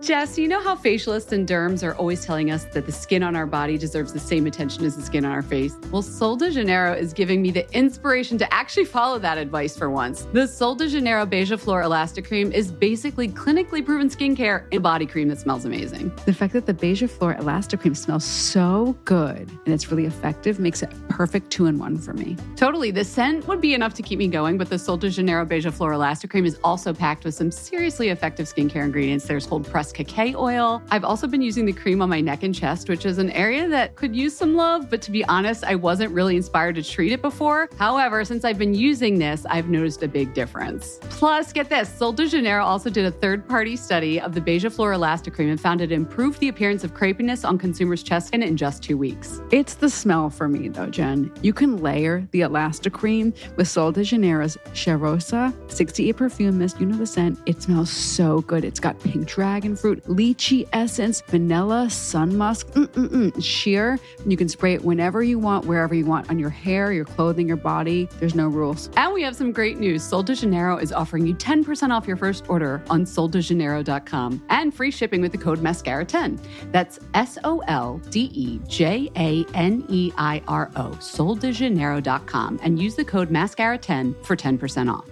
Jess, you know how facialists and derms are always telling us that the skin on our body deserves the same attention as the skin on our face? Well, Sol de Janeiro is giving me the inspiration to actually follow that advice for once. The Sol de Janeiro Beija Flor Elastic Cream is basically clinically proven skincare and body cream that smells amazing. The fact that the Beija Flor Elastic Cream smells so good and it's really effective makes it perfect two in one for me. Totally. The scent would be enough to keep me going, but the Sol de Janeiro Beija Flor Elastic Cream is also packed with some seriously effective skincare ingredients. There's whole pressed cacao oil. I've also been using the cream on my neck and chest, which is an area that could use some love, but to be honest, I wasn't really inspired to treat it before. However, since I've been using this, I've noticed a big difference. Plus, get this Sol de Janeiro also did a third party study of the Beija Flor Elastic Cream and found it improved the appearance of crepiness on consumers' chest skin in just two weeks. It's the smell for me, though, Jen. You can layer the Elastic Cream with Sol de Janeiro's Cheirosa 68 perfume mist. You know the scent. It smells so good. It's got pink dragon fruit, lychee essence, vanilla, sun musk, mm-mm-mm, sheer. You can spray it whenever you want, wherever you want, on your hair, your clothing, your body. There's no rules. And we have some great news. Sol de Janeiro is offering you 10% off your first order on soldejaneiro.com and free shipping with the code MASCARA10. That's S O L D E J A N E I R O, soldejaneiro.com, and use the code MASCARA10 for 10% off.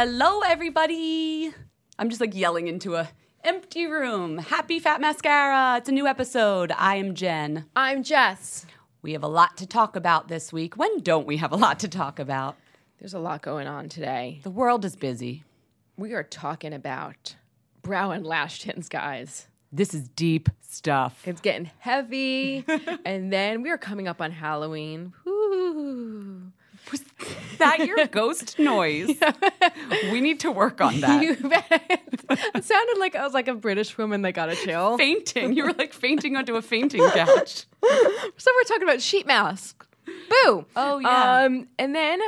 Hello, everybody. I'm just like yelling into a empty room. Happy Fat Mascara. It's a new episode. I am Jen. I'm Jess. We have a lot to talk about this week. When don't we have a lot to talk about? There's a lot going on today. The world is busy. We are talking about brow and lash tints, guys. This is deep stuff. It's getting heavy. and then we are coming up on Halloween. Woo. Was that your ghost noise? We need to work on that. You bet. it sounded like I was like a British woman that got a chill. fainting. You were like fainting onto a fainting couch. So we're talking about sheet mask. Boo. Oh, yeah. Um, and then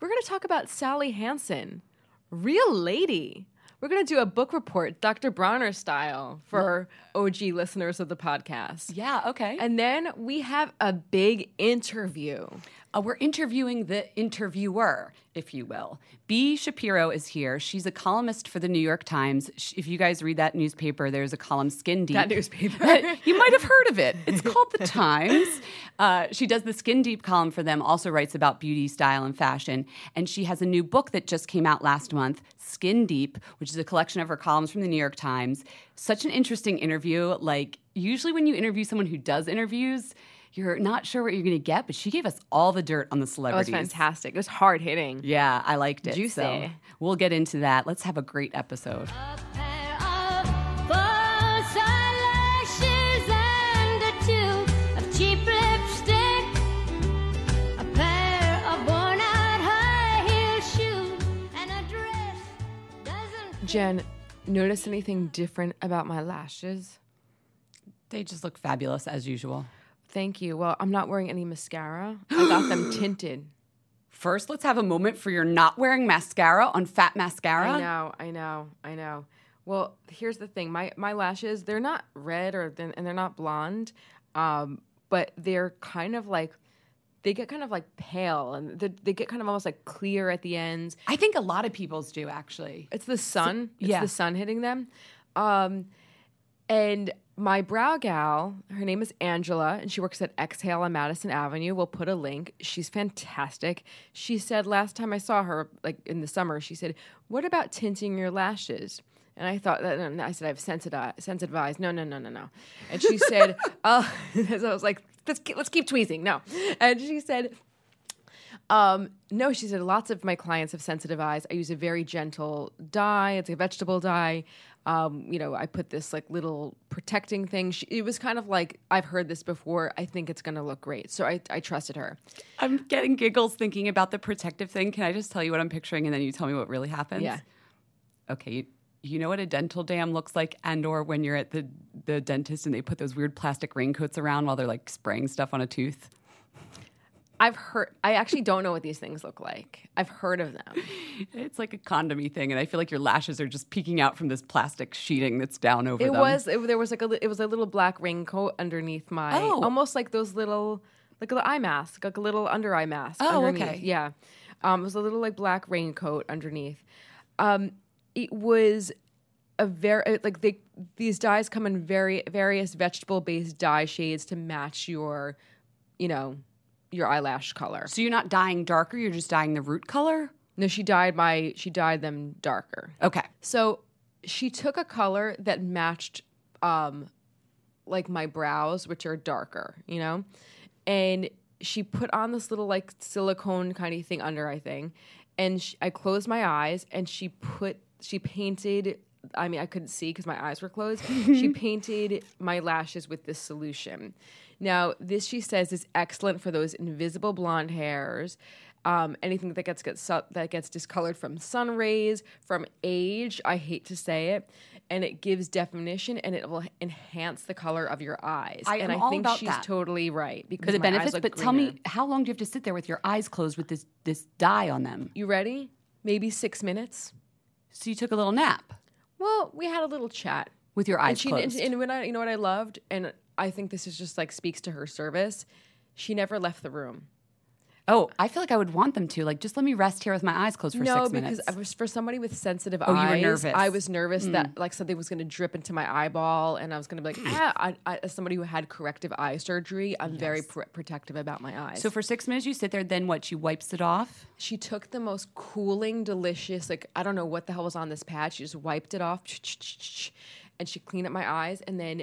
we're gonna talk about Sally Hansen, real lady. We're gonna do a book report, Dr. Bronner style, for OG listeners of the podcast. Yeah, okay. And then we have a big interview. Uh, we're interviewing the interviewer, if you will. Bee Shapiro is here. She's a columnist for the New York Times. Sh- If you guys read that newspaper, there's a column Skin Deep. That newspaper. you might have heard of it. It's called The Times. Uh, she does the Skin Deep column for them, also writes about beauty, style, and fashion. And she has a new book that just came out last month, Skin Deep, which is a collection of her columns from the New York Times. Such an interesting interview. Like, usually when you interview someone who does interviews, you're not sure what you're going to get, but she gave us all the dirt on the That was fantastic. It was hard hitting. Yeah, I liked it. Juicy. So we'll get into that. Let's have a great episode. A pair of false eyelashes and a tube of cheap lipstick. A pair of worn-out high-heel shoes and a dress doesn't Jen, notice anything different about my lashes? They just look fabulous as usual. Thank you. Well, I'm not wearing any mascara. I got them tinted. First, let's have a moment for your not wearing mascara on Fat Mascara. I know, I know, I know. Well, here's the thing. My my lashes, they're not red or and they're not blonde. Um, but they're kind of like they get kind of like pale and they, they get kind of almost like clear at the ends. I think a lot of people's do actually. It's the sun. it's yeah. the sun hitting them. Um, and my brow gal, her name is Angela, and she works at Exhale on Madison Avenue. We'll put a link. She's fantastic. She said last time I saw her, like in the summer, she said, "What about tinting your lashes?" And I thought that, and I said, "I've sensitive eyes." No, no, no, no, no. And she said, "Oh," so I was like, "Let's keep, let's keep tweezing." No, and she said, um, no, she said lots of my clients have sensitive eyes. I use a very gentle dye. It's a vegetable dye. Um, you know, I put this like little protecting thing. She, it was kind of like I've heard this before. I think it's going to look great, so I, I trusted her. I'm getting giggles thinking about the protective thing. Can I just tell you what I'm picturing and then you tell me what really happens? Yeah. Okay. You, you know what a dental dam looks like and or when you're at the, the dentist and they put those weird plastic raincoats around while they're like spraying stuff on a tooth? I've heard. I actually don't know what these things look like. I've heard of them. It's like a condomy thing, and I feel like your lashes are just peeking out from this plastic sheeting that's down over It them. was. It, there was like a. It was a little black raincoat underneath my. Oh. Almost like those little, like an eye mask, like a little under eye mask. Oh, underneath. okay. Yeah, um, it was a little like black raincoat underneath. Um, it was a very like they these dyes come in very various vegetable based dye shades to match your, you know, your eyelash color. So you're not dyeing darker, you're just dyeing the root color? No, she dyed my she dyed them darker. Okay. So she took a color that matched um like my brows, which are darker, you know? And she put on this little like silicone kind of thing under, I think. And sh I closed my eyes and she put she painted I mean, I couldn't see because my eyes were closed. she painted my lashes with this solution. Now, this she says is excellent for those invisible blonde hairs, um, anything that gets, gets that gets discolored from sun rays, from age. I hate to say it, and it gives definition and it will enhance the color of your eyes. I and am I all think about she's that. totally right because the my eyes benefits, look but tell greener. me, how long do you have to sit there with your eyes closed with this this dye on them? you ready? Maybe six minutes. So you took a little nap Well, we had a little chat. with your eyes and she closed. and, and when I you know what I loved and I think this is just like speaks to her service. She never left the room. oh, I feel like I would want them to. Like, just let me rest here with my eyes closed for no, six because minutes. I was for somebody with sensitive Oh, you were eyes. nervous. I was nervous that like something was going to drip into my eyeball, and I was going to be like, ah. I, I, as somebody who had corrective eye surgery, I'm very pr- protective about my eyes. so for six minutes, you sit there. Then what? She wipes it off. she took the most cooling, delicious, like I don't know what the hell was on this pad. She just wiped it off, and she cleaned up my eyes, and then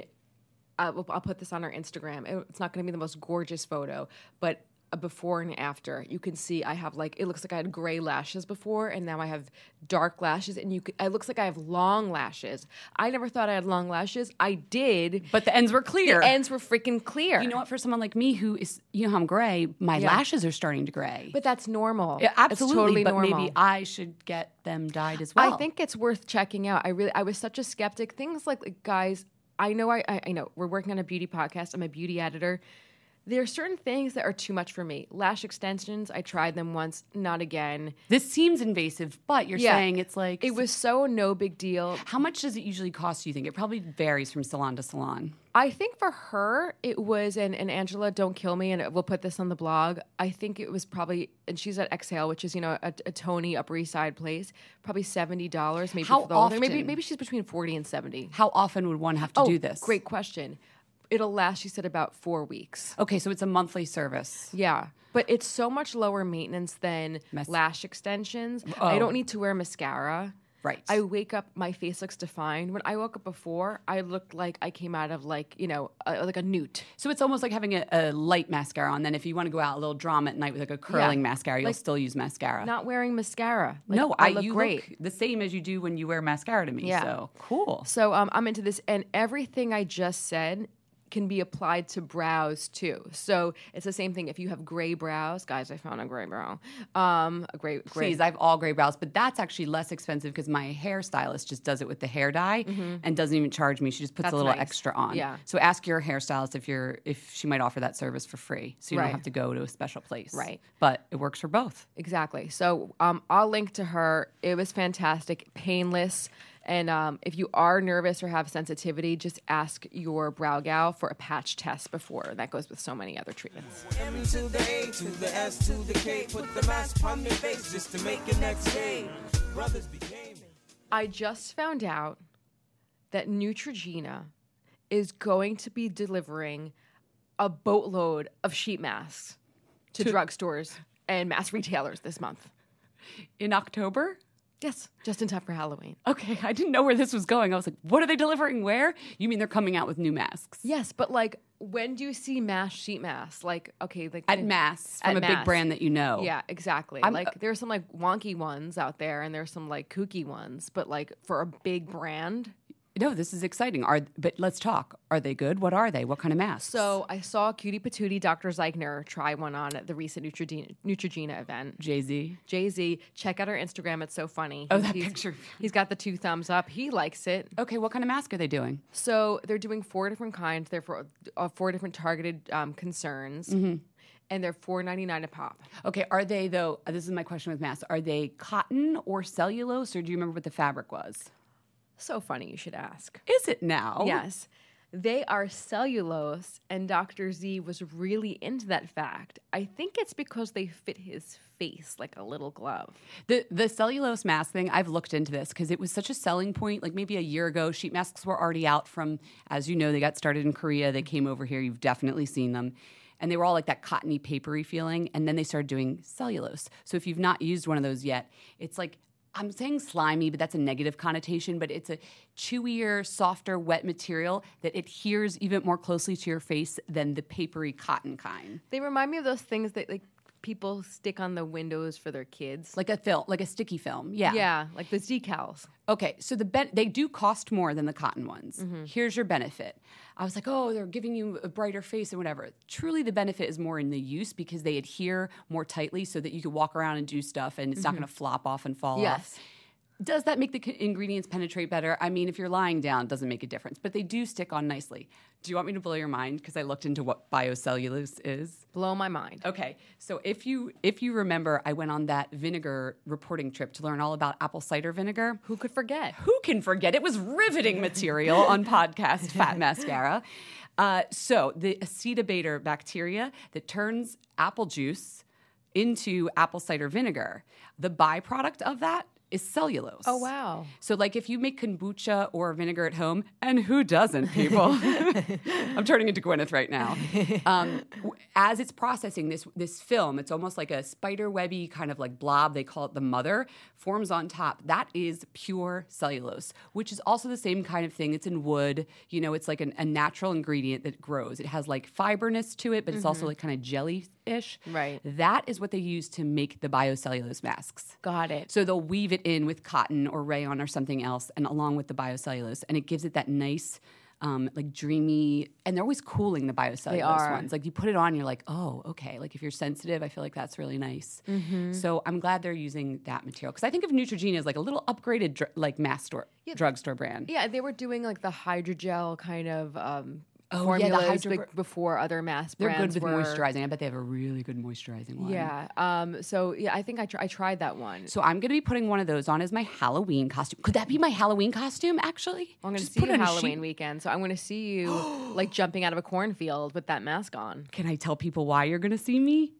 Uh, I'll, I'll put this on our Instagram. It- It's not going to be the most gorgeous photo, but a before and after. You can see I have like it looks like I had gray lashes before, and now I have dark lashes, and you. Could, it looks like I have long lashes. I never thought I had long lashes. I did, But the ends were clear. the ends were freaking clear. you know what? For someone like me who is, you know, how I'm gray. My Yeah. lashes are starting to gray. But that's normal. Yeah, absolutely. totally but normal. maybe I should get them dyed as well. I think it's worth checking out. I really, I was such a skeptic. Things like, like, guys, I know, I, I, I know, we're working on a beauty podcast. I'm a beauty editor. There are certain things that are too much for me. Lash extensions, I tried them once, not again. this seems invasive, but you're Yeah. saying it's like It was so no big deal. How much does it usually cost? Do you think it probably varies from salon to salon? I think for her, it was, and, and Angela, don't kill me, and we'll put this on the blog. I think it was probably, and she's at Exhale, which is, you know, a, a Tony Upper East Side place, probably $70 maybe How for the whole thing. Maybe, maybe she's between 40 and 70 How often would one have to Oh, do this? Great question. It'll last, she said, about four weeks. Okay, so it's a monthly service. Yeah. But it's so much lower maintenance than lash extensions. Oh. I don't need to wear mascara. Right. I wake up, my face looks defined. When I woke up before, I looked like I came out of like you know a, like a newt. So it's almost like having a, a light mascara on. Then if you want to go out a little drama at night with like a curling mascara, you'll Like, still use mascara. Not wearing mascara. Like, no, I, I, look you great. look the same as you do when you wear mascara to me. Yeah. So cool. So um, I'm into this, and everything I just said can be applied to brows too. So it's the same thing. If you have gray brows, guys, I found a gray brow. Um, a gray, gray. Please, I have all gray brows, but that's actually less expensive because my hairstylist just does it with the hair dye and doesn't even charge me. She just puts Mm-hmm. That's a little nice. extra on. Yeah. So ask your hairstylist if you're if she might offer that service for free, so you Right. don't have to go to a special place. Right. But it works for both. Exactly. So um, I'll link to her. It was fantastic, painless. And um, if you are nervous or have sensitivity, just ask your brow gal for a patch test before. That goes with so many other treatments. M to the A to the S to the K. Put the mask on your face just to make it next day. Brothers be gaming. I just found out that Neutrogena is going to be delivering a boatload of sheet masks to, drugstores and mass retailers this month. In October? Yes, just in time for Halloween. Okay, I didn't know where this was going. I was like, what are they delivering where? You mean they're coming out with new masks? Yes, but like, when do you see mass sheet masks? Like, okay, like At mass from At a big brand that you know. Yeah, exactly. I'm- like, there's some like wonky ones out there, and there's some like kooky ones, but like for a big brand. No, this is exciting. Are but let's talk. Are they good? What are they? What kind of masks? So I saw Cutie Patootie Dr. Zeichner try one on at the recent Neutrogena, Neutrogena event. Jay Z. Jay Z, check out our Instagram. It's so funny. Oh, He's- that he's- picture. He's got the two thumbs up. He likes it. Okay, what kind of mask are they doing? So they're doing four different kinds. They're for uh, four different targeted um, concerns, Mm-hmm. and they're four ninety nine a pop. Okay, are they though? This is my question with masks. Are they cotton or cellulose, or do you remember what the fabric was? So funny, you should ask. Is it now? Yes. They are cellulose, and Dr. Z was really into that fact. I think it's because they fit his face like a little glove. The the cellulose mask thing, I've looked into this because it was such a selling point. Like maybe a year ago, sheet masks were already out from, as you know, they got started in Korea. They came over here. You've definitely seen them. And they were all like that cottony, papery feeling. And then they started doing cellulose. So if you've not used one of those yet, it's like I'm saying slimy, but that's a negative connotation. But it's a chewier, softer, wet material that adheres even more closely to your face than the papery cotton kind. They remind me of those things that like people stick on the windows for their kids. Like a film, like a sticky film. Yeah. yeah, like those decals. Okay, so the ben- they do cost more than the cotton ones. Mm-hmm. Here's your benefit. I was like, oh, they're giving you a brighter face and whatever. Truly, the benefit is more in the use because they adhere more tightly so that you can walk around and do stuff and it's not going to flop off and fall off. Does that make the ingredients penetrate better? I mean, if you're lying down, it doesn't make a difference, but they do stick on nicely. Do you want me to blow your mind? Because I looked into what biocellulose is. Blow my mind. Okay, so if you if you remember, I went on that vinegar reporting trip to learn all about apple cider vinegar. Who could forget? Who can forget? It was riveting material on podcast Fat Mascara. Uh, so the acetobacter bacteria that turns apple juice into apple cider vinegar, the byproduct of that is cellulose. Oh wow. So, like, if you make kombucha or vinegar at home, and who doesn't, people? I'm turning into Gwyneth right now. Um, as it's processing this this film, it's almost like a spider webby kind of like blob. They call it the mother forms on top. That is pure cellulose, which is also the same kind of thing. It's in wood. You know, it's like an, a natural ingredient that grows. It has like fiberness to it, but it's also like kind of jelly ish. Right. That is what they use to make the biocellulose masks. Got it. So they'll weave it in with cotton or rayon or something else, and along with the biocellulose, and it gives it that nice, um, like dreamy. And they're always cooling the biocellulose ones. Like you put it on, you're like, oh, okay. Like if you're sensitive, I feel like that's really nice. Mm-hmm. So I'm glad they're using that material because I think of Neutrogena as like a little upgraded dr- like mass store drugstore brand. Yeah, they were doing like the hydrogel kind of um, Oh, yeah, the hydro- be- before other mass They're brands good with were. moisturizing. I bet they have a really good moisturizing one. Yeah. Um. So yeah, I think I, tr- I tried that one. So I'm going to be putting one of those on as my Halloween costume. Could that be my Halloween costume? Actually, I'm going to Just see put you on Halloween weekend. So I'm going to see you like jumping out of a cornfield with that mask on. Can I tell people why you're going to see me?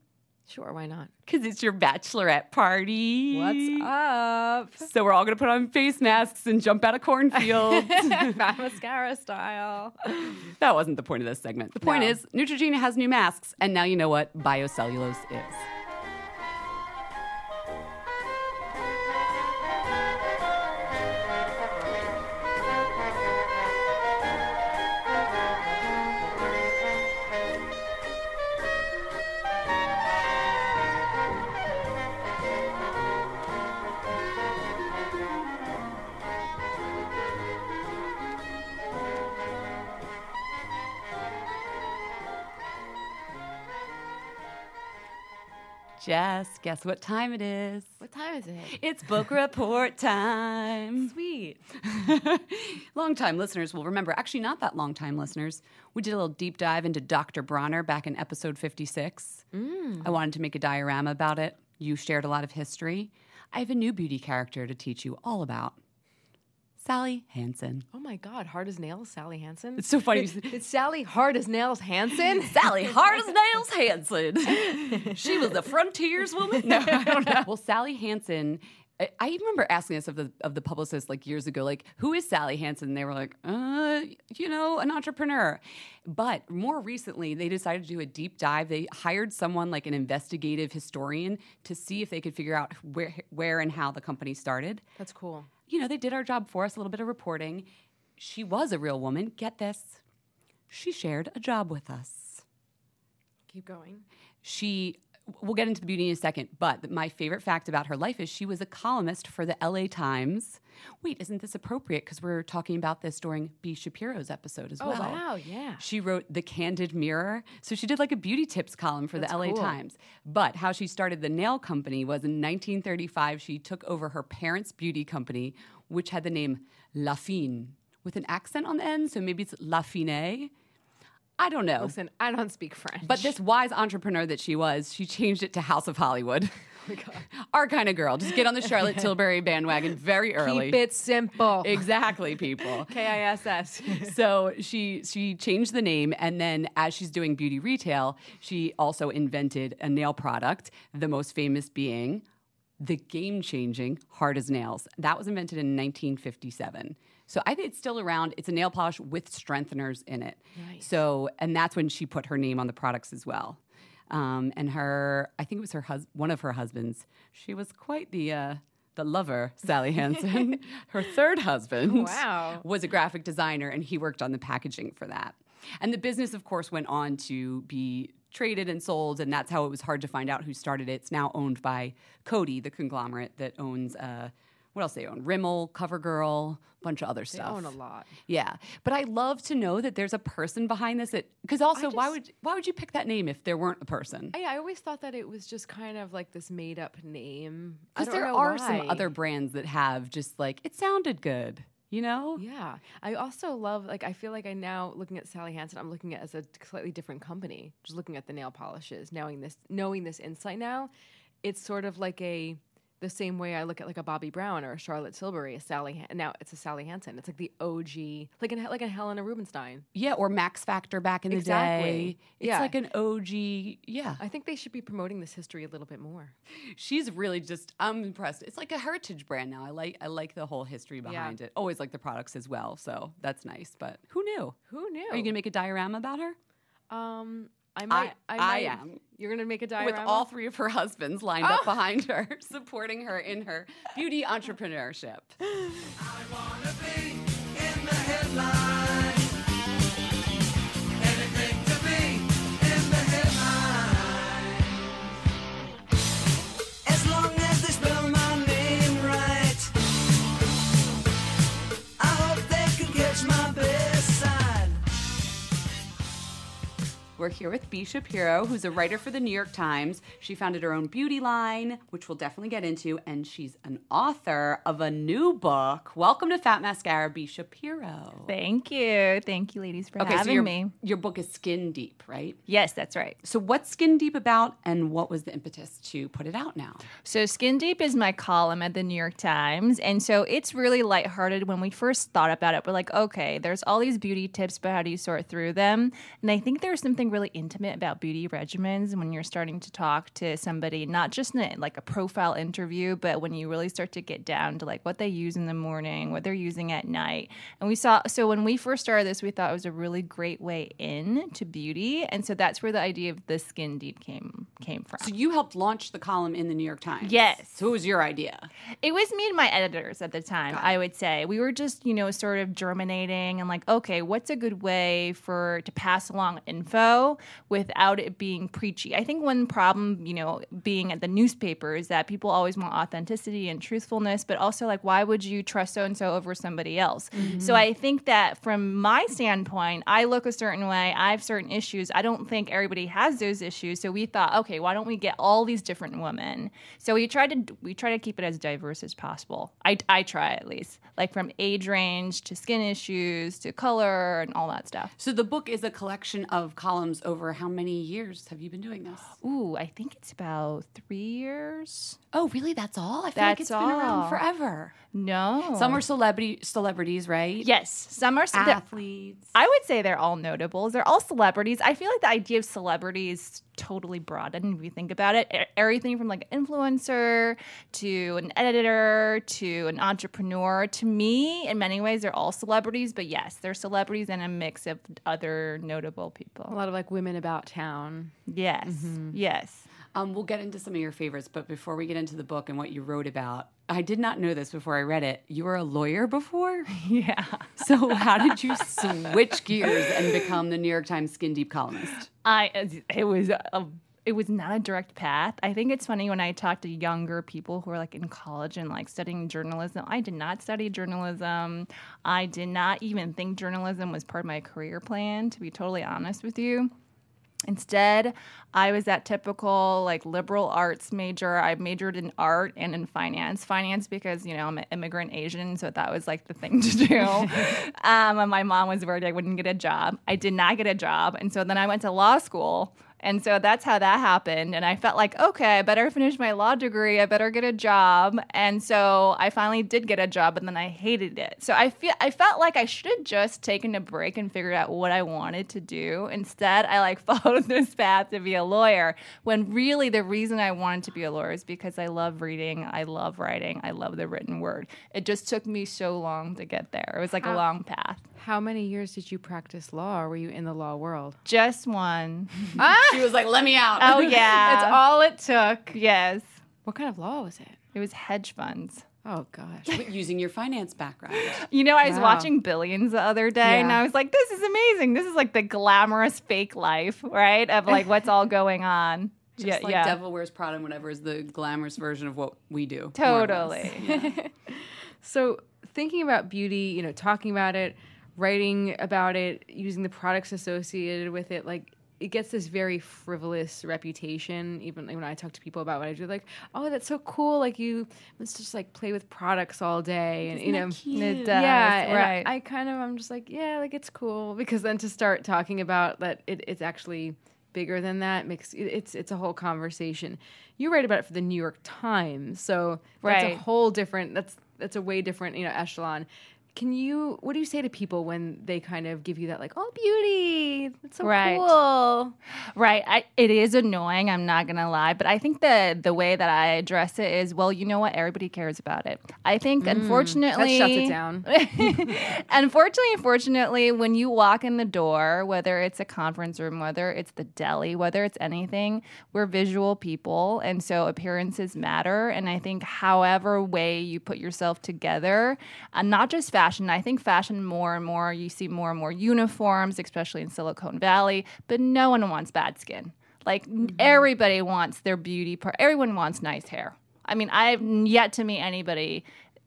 Sure, why not? Because it's your bachelorette party. What's up? So we're all going to put on face masks and jump out of cornfields. Mascara style. that wasn't the point of this segment. The point No. is, Neutrogena has new masks, and now you know what biocellulose is. Guess what time it is? What time is it? It's book report time. Sweet. long time listeners will remember, actually, not that long time listeners. We did a little deep dive into Dr. Bronner back in episode 56. Mm. I wanted to make a diorama about it. You shared a lot of history. I have a new beauty character to teach you all about Sally Hansen. Oh my God, hard as nails, Sally Hansen. It's so funny. It's Sally Hard as Nails Hansen. Sally Hard as Nails Hansen. she was a frontiers woman. No, I don't know. Well, Sally Hansen. I, I remember asking this of the of the publicist like years ago, like who is Sally Hansen? And they were like, uh, you know, an entrepreneur. But more recently, they decided to do a deep dive. They hired someone like an investigative historian to see if they could figure out where where and how the company started. That's cool. You know, they did our job for us, a little bit of reporting. She was a real woman. Get this. She shared a job with us Keep going. she we'll get into the beauty in a second but my favorite fact about her life is she was a columnist for the la times. Wait isn't this appropriate? Because we're talking about this during Bee Shapiro's episode as Oh well. wow, yeah. she wrote the candid mirror. So she did like a beauty tips column for That's the la cool. times. But how she started the nail company was in 1935 she took over her parents beauty company which had the name la fine with an accent on the end so maybe it's la fine i don't know Listen, I don't speak French. but this wise entrepreneur that she was, she changed it to House of Hollywood. Oh Our kind of girl. Just get on the Charlotte Tilbury bandwagon very early. keep it simple. Exactly, people. K I S S. so she she changed the name and then as she's doing beauty retail, she also invented a nail product, the most famous being the game-changing hard as nails. That was invented in 1957. So I think it's still around. It's a nail polish with strengtheners in it. So and that's when she put her name on the products as well. Um, and her, I think it was her hus- one of her husbands. She was quite the uh, the lover, Sally Hansen. her third husband Wow. was a graphic designer and he worked on the packaging for that. And the business, of course, went on to be traded and sold, and that's how it was hard to find out who started it. It's now owned by Coty, the conglomerate that owns. Uh, what else they own? Rimmel, CoverGirl, a bunch of other They stuff. own a lot. Yeah, but I love to know that there's a person behind this. That Because also, why would why would you pick that name if there weren't a person? I, I always thought that it was just kind of like this made up name. Because there are why. some other brands that have just like it sounded good, you know? Yeah. I also love like I feel like I now looking at Sally Hansen, I'm looking at it as a slightly different company. Just looking at the nail polishes, knowing this knowing this insight now, it's sort of like a the same way I look at like a Bobbi Brown or a Charlotte Tilbury, a Sally Han- now it's a Sally Hansen. It's like the OG, like an like a Helena Rubinstein. Yeah, or Max Factor back in the Exactly. day. It's Yeah. like an OG. Yeah, I think they should be promoting this history a little bit more. she's really just. I'm impressed. It's like a heritage brand now. I like. I like the whole history behind it. Always like the products as well. So that's nice. But who knew? Who knew? Are you gonna make a diorama about her Um, I might. I, I might, am. You're gonna make a diorama with all three of her husbands lined up oh. behind her, supporting her in her beauty entrepreneurship? We're here with Bee Shapiro, who's a writer for the New York Times. She founded her own beauty line, which we'll definitely get into, and she's an author of a new book. Welcome to Fat Mascara, Bee Shapiro. Thank you. Thank you, ladies, for Okay, so having your, me. your book is Skin Deep, right? Yes, that's right. So, what's Skin Deep about, and what was the impetus to put it out now? So, Skin Deep is my column at the New York Times. And so it's really lighthearted. When we first thought about it, we're like, okay, there's all these beauty tips, but how do you sort through them? And I think there's something really intimate about beauty regimens when you're starting to talk to somebody, not just in a, like a profile interview, but when you really start to get down to like what they use in the morning, what they're using at night. And we saw, so when we first started this, we thought it was a really great way in to beauty. And so that's where the idea of the Skin Deep came came from. So, you helped launch the column in the New York Times. Yes. So, it was your idea. It was me and my editors at the time, I would say. We were just, you know, sort of germinating and like, okay, what's a good way for to pass along info without it being preachy. I think one problem, you know, being at the newspaper is that people always want authenticity and truthfulness, but also like why would you trust so and so over somebody else? So mm-hmm. I think that from my standpoint, I look a certain way, I have certain issues. I don't think everybody has those issues. So we thought, okay, why don't we get all these different women? So we tried to we try to keep it as diverse as possible. I I try at least. Like from age range to skin issues to color and all that stuff. So the book is a collection of columns over how many years have you been doing this? Ooh, I think it's about three years. Oh, really? That's all? I feel like it's That's been around forever. No. Some are celebrity celebrities, right? Yes, some are. they're- Athletes. I would say they're all notables. They're all celebrities. I feel like the idea of celebrity is totally broadened if you think about it. E- Everything from like an influencer to an editor to an entrepreneur. To me, in many ways, they're all celebrities. But yes, they're celebrities and a mix of other notable people. A lot of like women about town. Yes, yes. Um, we'll get into some of your favorites, but before we get into the book and what you wrote about, I did not know this before I read it. You were a lawyer before? Yeah. So how did you switch gears and become the New York Times Skin Deep columnist? I it was a it was not a direct path. I think it's funny when I talk to younger people who are like in college and like studying journalism. I did not study journalism. I did not even think journalism was part of my career plan, to be totally honest with you. Instead, I was that typical like liberal arts major. I majored in art and in finance. Finance because you know I'm an immigrant Asian, so that was like the thing to do. um, and my mom was worried I wouldn't get a job. I did not get a job, and so then I went to law school. And so that's how that happened. And I felt like, okay, I better finish my law degree. I better get a job. And so I finally did get a job, and then I hated it. So I feel I felt like I should have just taken a break and figured out what I wanted to do. Instead, I like followed this path to be a lawyer. When really the reason I wanted to be a lawyer is because I love reading, I love writing, I love the written word. It just took me so long to get there. It was like a long path. How many years did you practice law, or were you in the law world? Just one. Ah! She was like, "Let me out." Oh yeah. That's all it took. Yes. What kind of law was it? It was hedge funds. Oh gosh. Using your finance background. You know, I was Wow. watching Billions the other day and I was like, this is amazing. This is like the glamorous fake life, right? Of like what's all going on. Just yeah, like yeah. Devil Wears Prada and whatever is the glamorous version of what we do. more or less. Totally. So thinking about beauty, you know, talking about it, writing about it, using the products associated with it, like it gets this very frivolous reputation. Even when I talk to people about what I do, like, oh, that's so cool. Like you, let's just like play with products all day, and you know, It does, yeah, and I- right. I, kind of, I'm just like, yeah, like it's cool because then to start talking about that, it, it's actually bigger than that makes it- it's it's a whole conversation. You write about it for the New York Times, so right. that's a Right. whole different. That's that's a way different, you know, echelon. Can you? What do you say to people when they kind of give you that, like, oh, beauty, that's so Right. cool? Right. I, it is annoying. I'm not gonna lie, but I think the the way that I address it is, well, you know what? Everybody cares about it. I think, unfortunately, That shuts it down. Unfortunately, unfortunately, when you walk in the door, whether it's a conference room, whether it's the deli, whether it's anything, we're visual people. And so appearances matter. And I think, however, way you put yourself together, and not just fashion, I think fashion more and more, you see more and more uniforms, especially in Silicon Valley, but no one wants bad skin. Like mm-hmm. everybody wants their beauty part, everyone wants nice hair. I mean, I've yet to meet anybody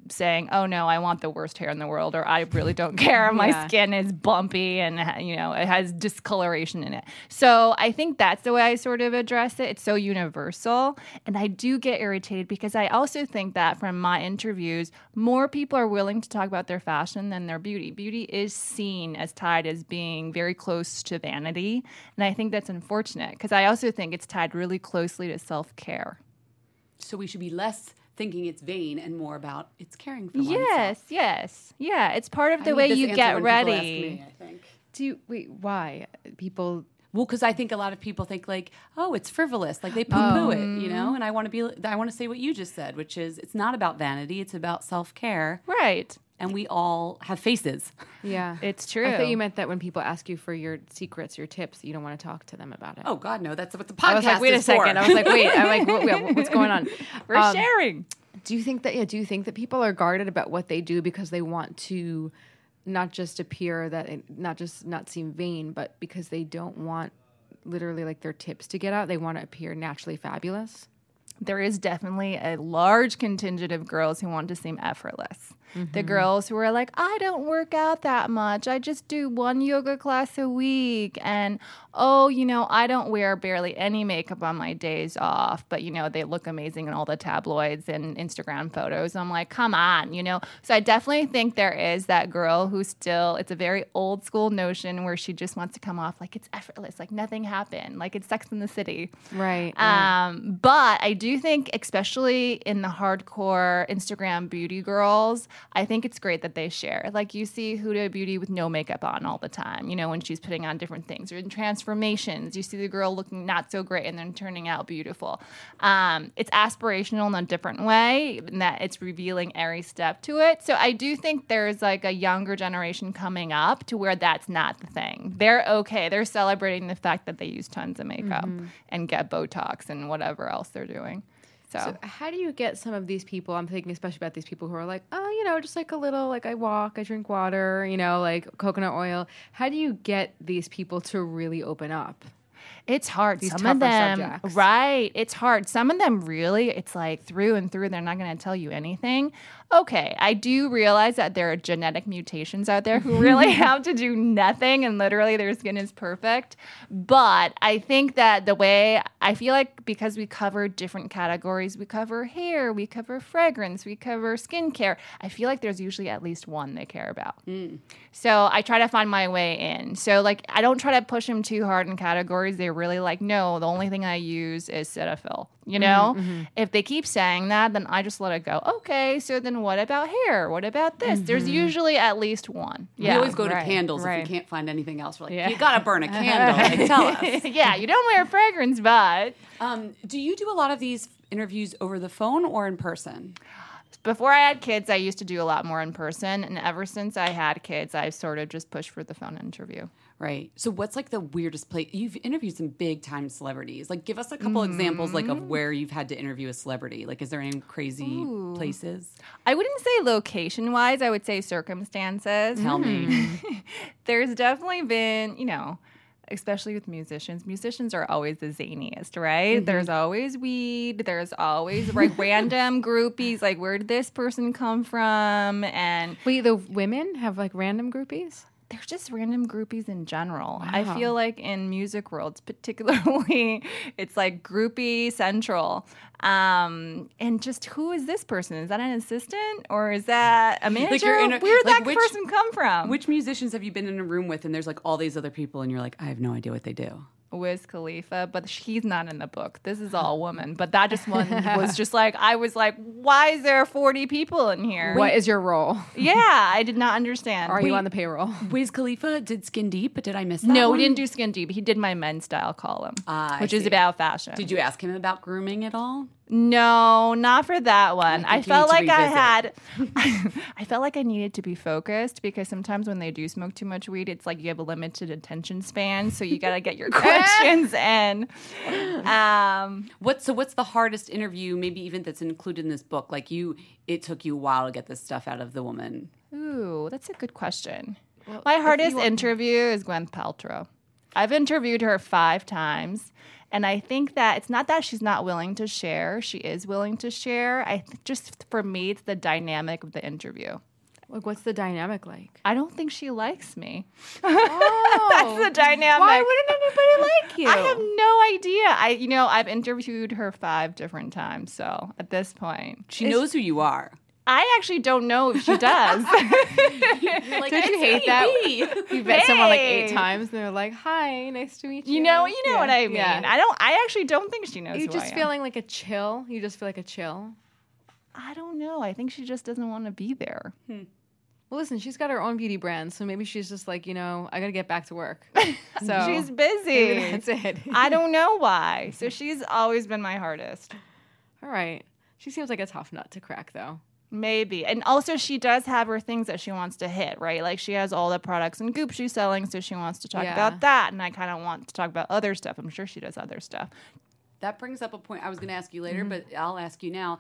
saying, "Oh no, I want the worst hair in the world," or "I really don't care. My Yeah. skin is bumpy and you know it has discoloration in it." So I think that's the way I sort of address it. It's so universal, and I do get irritated because I also think that from my interviews, more people are willing to talk about their fashion than their beauty. Beauty is seen as tied as being very close to vanity, and I think that's unfortunate because I also think it's tied really closely to self care. So we should be less thinking it's vain and more about it's caring for oneself. Yes, yes, yeah. It's part of the need way you get when people ask ready. me, I think. Do you wait? Why people? Well, because I think a lot of people think like, oh, it's frivolous, like they poo-poo it, you know. Um. And I want to be, I want to say what you just said, which is, it's not about vanity; it's about self-care, Right. And we all have faces. Yeah, It's true. I thought you meant that when people ask you for your secrets, your tips, you don't want to talk to them about it. Oh God, no, that's what the podcast I was like, wait a is for. second. I was like, wait. I'm like, what, what's going on? We're Um, sharing. Do you think that? Yeah. Do you think that people are guarded about what they do because they want to not just appear that, it, not just not seem vain, but because they don't want literally like their tips to get out? They want to appear naturally fabulous. there is definitely a large contingent of girls who want to seem effortless. The girls who are like, I don't work out that much. I just do one yoga class a week. And oh, you know, I don't wear barely any makeup on my days off, but you know, they look amazing in all the tabloids and Instagram photos. I'm like, come on, you know? So I definitely think there is that girl who still, it's a very old school notion where she just wants to come off like it's effortless, like nothing happened, like it's sex in the city. Right. Um, but I do think, especially in the hardcore Instagram beauty girls, I think it's great that they share. Like you see Huda Beauty with no makeup on all the time, you know, when she's putting on different things. Or in transformations, you see the girl looking not so great and then turning out beautiful. Um, it's aspirational in a different way, in that it's revealing every step to it. So I do think there's like a younger generation coming up to where that's not the thing. They're okay. They're celebrating the fact that they use tons of makeup and get Botox and whatever else they're doing. So, So how do you get some of these people? I'm thinking especially about these people who are like, oh, you know, just like a little, like I walk, I drink water, you know, like coconut oil. How do you get these people to really open up? It's hard. These Some of them, subjects. right? It's hard. Some of them really, it's like through and through. They're not going to tell you anything. Okay, I do realize that there are genetic mutations out there who really have to do nothing, and literally their skin is perfect. But I think that the way I feel like because we cover different categories, we cover hair, we cover fragrance, we cover skincare. I feel like there's usually at least one they care about. Mm. So I try to find my way in. So like I don't try to push them too hard in categories. They're really like, no, the only thing I use is Cetaphil. You mm-hmm, know, mm-hmm. if they keep saying that, then I just let it go. Okay, so then what about hair? What about this? There's usually at least one. We Yeah, always go to right, candles right. if we can't find anything else. We're like, Yeah. you gotta burn a candle. Like, tell us. yeah. You don't wear fragrance, but Um, do you do a lot of these interviews over the phone or in person? before I had kids, I used to do a lot more in person, and ever since I had kids, I've sort of just pushed for the phone interview. Right. So what's like the weirdest place you've interviewed some big time celebrities? Like give us a couple examples like of mm. where you've had to interview a celebrity. Like is there any crazy places? I wouldn't say location wise, I would say circumstances. Tell me. There's definitely been, you know, especially with musicians, musicians are always the zaniest, right? Mm-hmm. There's always weed, there's always like random groupies, like where did this person come from? And Wait, the women have like random groupies? There's just random groupies in general. I feel like in music worlds, particularly, it's like groupie central. Um, and just who is this person? Is that an assistant or is that a manager? in a- Where'd like that which- person come from? Which musicians have you been in a room with and there's like all these other people and you're like, I have no idea what they do? Wiz Khalifa, but he's not in the book. This is all woman. But that just one was just like I was like, why is there 40 people in here? What is your role? Yeah, I did not understand. Are you on the payroll? Wiz Khalifa did Skin Deep, but did I miss that? No, one? we didn't do skin deep. He did my men's style column, ah, I which is about fashion. Did you ask him about grooming at all? No, not for that one. I I, felt like I had I felt like I needed to be focused because sometimes when they do smoke too much weed, it's like you have a limited attention span, so you got to get your questions in. Um, What so what's the hardest interview, maybe even that's included in this book? Like you it took you a while to get this stuff out of the woman. ooh, that's a good question. My hardest interview is Gwen Paltrow. I've interviewed her 5 times. And I think that it's not that she's not willing to share. She is willing to share. I th- just for me, it's the dynamic of the interview. Like, what's the dynamic like? I don't think she likes me. Oh, That's the dynamic. Why wouldn't anybody like you? I have no idea. I, you know, I've interviewed her five different times. So at this point, She knows who you are. I actually don't know if she does. Like, Don't you hate me, that? me." You met someone like eight Hey. times, and they're like, "Hi, nice to meet you." you know, you know Yeah, what I mean. yeah. I don't. I actually don't think she knows. you who just I am. feeling like a chill. You just feel like a chill. I don't know. I think she just doesn't want to be there. Hmm. Well, listen, she's got her own beauty brand, so maybe she's just like, you know, I gotta get back to work. So She's maybe busy. that's it. I don't know why. So she's always been my hardest. All right. She seems like a tough nut to crack, though. Maybe. And also she does have her things that she wants to hit, right? Like she has all the products and goop she's selling, so she wants to talk Yeah. about that. And I kind of want to talk about other stuff. I'm sure she does other stuff. That brings up a point I was going to ask you later, Mm-hmm. but I'll ask you now.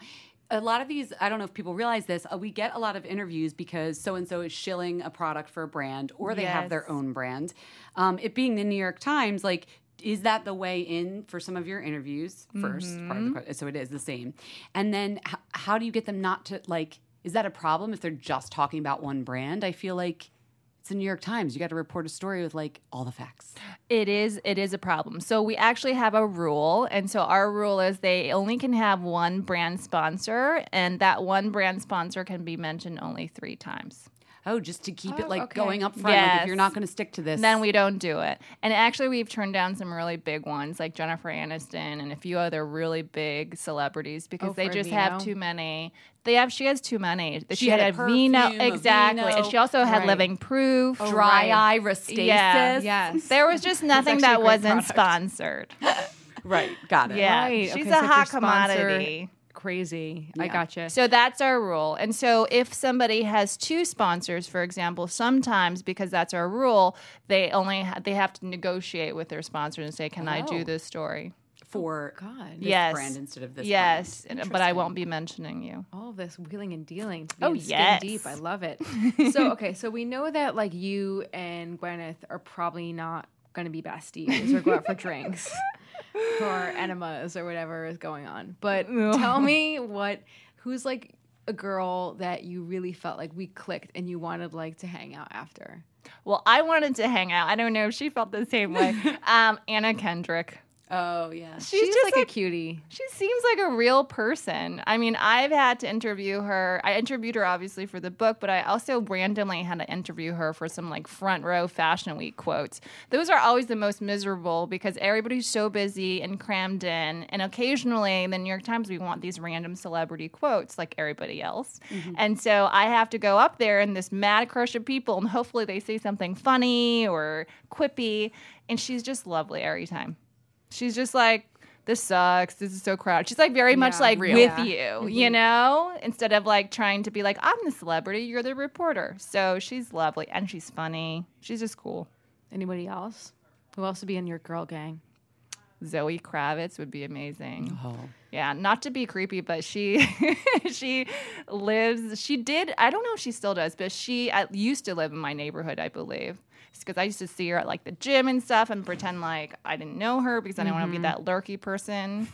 A lot of these, I don't know if people realize this, uh, we get a lot of interviews because so and so is shilling a product for a brand or they have their own brand. Um, it being the New York Times, like, is that the way in for some of your interviews 1st part of Mm-hmm. the? So it is the same. And then h- how do you get them not to like? Is that a problem if they're just talking about one brand? I feel like it's the New York Times. You got to report a story with like all the facts. It is it is a problem. So we actually have a rule and so our rule is they only can have one brand sponsor and that one brand sponsor can be mentioned only 3 times. Oh, just to keep it Oh, like okay. going up front. Like if you're not going to stick to this, Then we don't do it. And actually we've turned down some really big ones like Jennifer Aniston and a few other really big celebrities because Oh, they just Aveeno? have too many. They have she has too many. She, had had, Aveeno exactly. And she also had Right. Living Proof. Oh, dry right. eye Restasis. Yeah. Yes. There was just nothing that wasn't product. sponsored. Right. Got it. Yeah. Right. She's okay, a so hot commodity. Crazy. I Yeah. gotcha. So that's our rule. And so if somebody has two sponsors, for example, sometimes because that's our rule, they only ha- they have to negotiate with their sponsor and say, "Can I Oh. do this story?" For oh, God. this yes. brand instead of this. Yes, brand. and- but I won't be mentioning you. all this wheeling and dealing to be Oh, in skin yes. deep. I love it. so okay, so we know that like you and Gwyneth are probably not going to be besties or go out for drinks or enemas or whatever is going on. But tell me what who's like a girl that you really felt like we clicked and you wanted like to hang out after. Well, I wanted to hang out. I don't know if she felt the same way. um, Anna Kendrick. Oh yeah. She's, She's, like, like a cutie. She seems like a real person. I mean, I've had to interview her. I interviewed her obviously for the book, but I also randomly had to interview her for some like front row fashion week quotes. Those are always the most miserable because everybody's so busy and crammed in. And occasionally, in the New York Times, we want these random celebrity quotes like everybody else. Mm-hmm. And so I have to go up there in this mad crush of people, and hopefully they say something funny or quippy. And she's just lovely every time. She's just like, this sucks. This is so crowded. She's like very much Yeah, like real. with Yeah. you, you know, instead of like trying to be like, I'm the celebrity, you're the reporter. So she's lovely and she's funny. She's just cool. Anybody else? Who else would be in your girl gang? Zoe Kravitz would be amazing. Oh. Yeah, not to be creepy, but she she lives. She did. I don't know if she still does, but she uh, used to live in my neighborhood, I believe. Because I used to see her at like the gym and stuff, and pretend like I didn't know her because I didn't want to be that lurky person.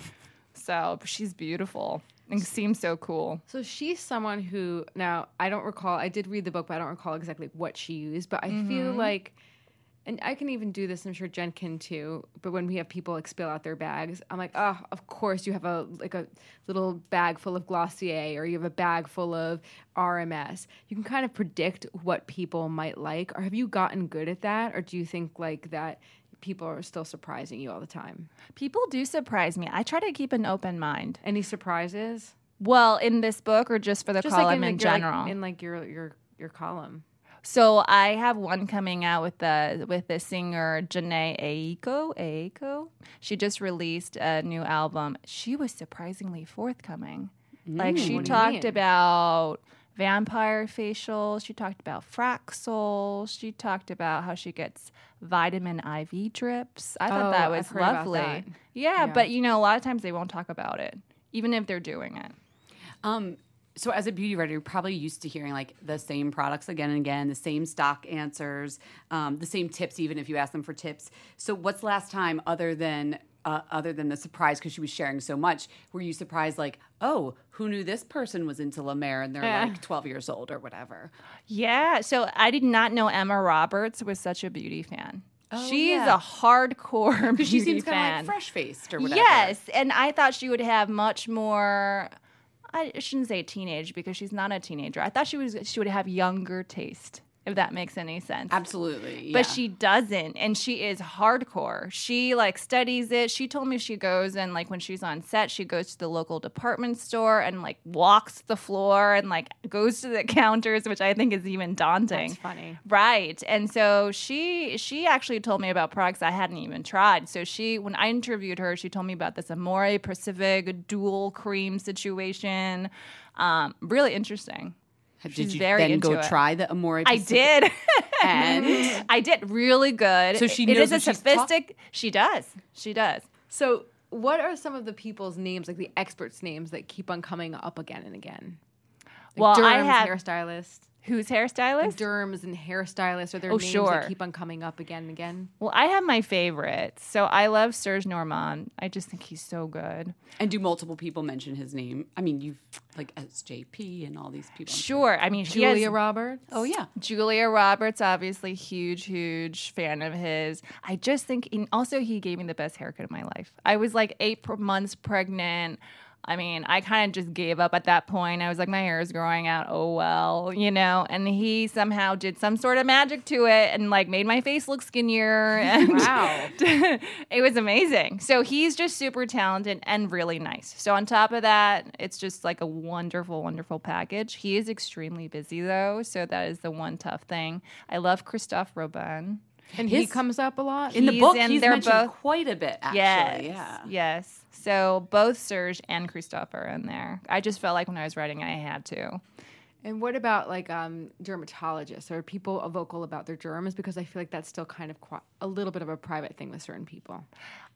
So she's beautiful and seems so cool. So she's someone who now I don't recall. I did read the book, but I don't recall exactly what she used. But I feel Mm-hmm. like, and I can even do this. I'm sure Jen can too. But when we have people like spill out their bags, I'm like, oh, of course you have a like a little bag full of Glossier, or you have a bag full of RMS. You can kind of predict what people might like. Or have you gotten good at that, or do you think like that? People are still surprising you all the time. People do surprise me. I try to keep an open mind. Any surprises? Well, in this book or just for the Just column like in, in, like, your, like, general? in like your your your column. So I have one coming out with the with the singer Jhené Aiko. Aiko. She just released a new album. She was surprisingly forthcoming. like she what do you talked about vampire facials. She talked about Fraxel. She talked about how she gets vitamin IV drips. I thought Oh, that was lovely. that. Yeah, Yeah. but you know, a lot of times they won't talk about it, even if they're doing it. Um, so as a beauty writer, you're probably used to hearing like the same products again and again, the same stock answers, um, the same tips, even if you ask them for tips. So what's the last time other than uh, other than the surprise because she was sharing so much, were you surprised like, oh, who knew this person was into La Mer and they're like 12 years old or whatever? Yeah, so I did not know Emma Roberts was such a beauty fan. Oh, She's yeah. a hardcore beauty she seems kind of like fresh faced or whatever. Yes, and I thought she would have much more. I shouldn't say teenage because she's not a teenager. I thought she was she would have younger taste, if that makes any sense. absolutely. But she doesn't, and she is hardcore. She like studies it. She told me she goes and like when she's on set, she goes to the local department store and like walks the floor and like goes to the counters, which I think is even daunting. That's funny. Right. And so she she actually told me about products I hadn't even tried. So she when I interviewed her, she told me about this Amore Pacific dual cream situation. Um, really interesting. Did you then go it. try the Amore? I did. And? I did really good. So she It knows is a she's sophistic. she does. She does. So, what are some of the people's names, like the experts' names, that keep on coming up again and again? Like Well, I derms, have- hairstylist. Who's hairstylist? derms and hairstylists? Are their Oh, names sure. that keep on coming up again and again? Well, I have my favorites. So I love Serge Normant. I just think he's so good. And do multiple people mention his name? I mean, you've like SJP and all these people. Sure. I mean, Julia has- Roberts. Oh yeah. Julia Roberts, obviously, huge, huge fan of his. I just think, and also, he gave me the best haircut of my life. I was like eight months pregnant. I mean, I kind of just gave up at that point. I was like, my hair is growing out. Oh, well, you know. And he somehow did some sort of magic to it and like made my face look skinnier. And Wow. it was amazing. So he's just super talented and really nice. So on top of that, it's just like a wonderful, wonderful package. He is extremely busy though, so that is the one tough thing. I love Christophe Robin. And he comes up a lot. In the book, in- he's they're mentioned both- quite a bit. Actually, yes, yeah. yes. So both Serge and Christophe are in there. I just felt like when I was writing, I had to. And what about like um, dermatologists? Are people vocal about their derms? Because I feel like that's still kind of qui- a little bit of a private thing with certain people.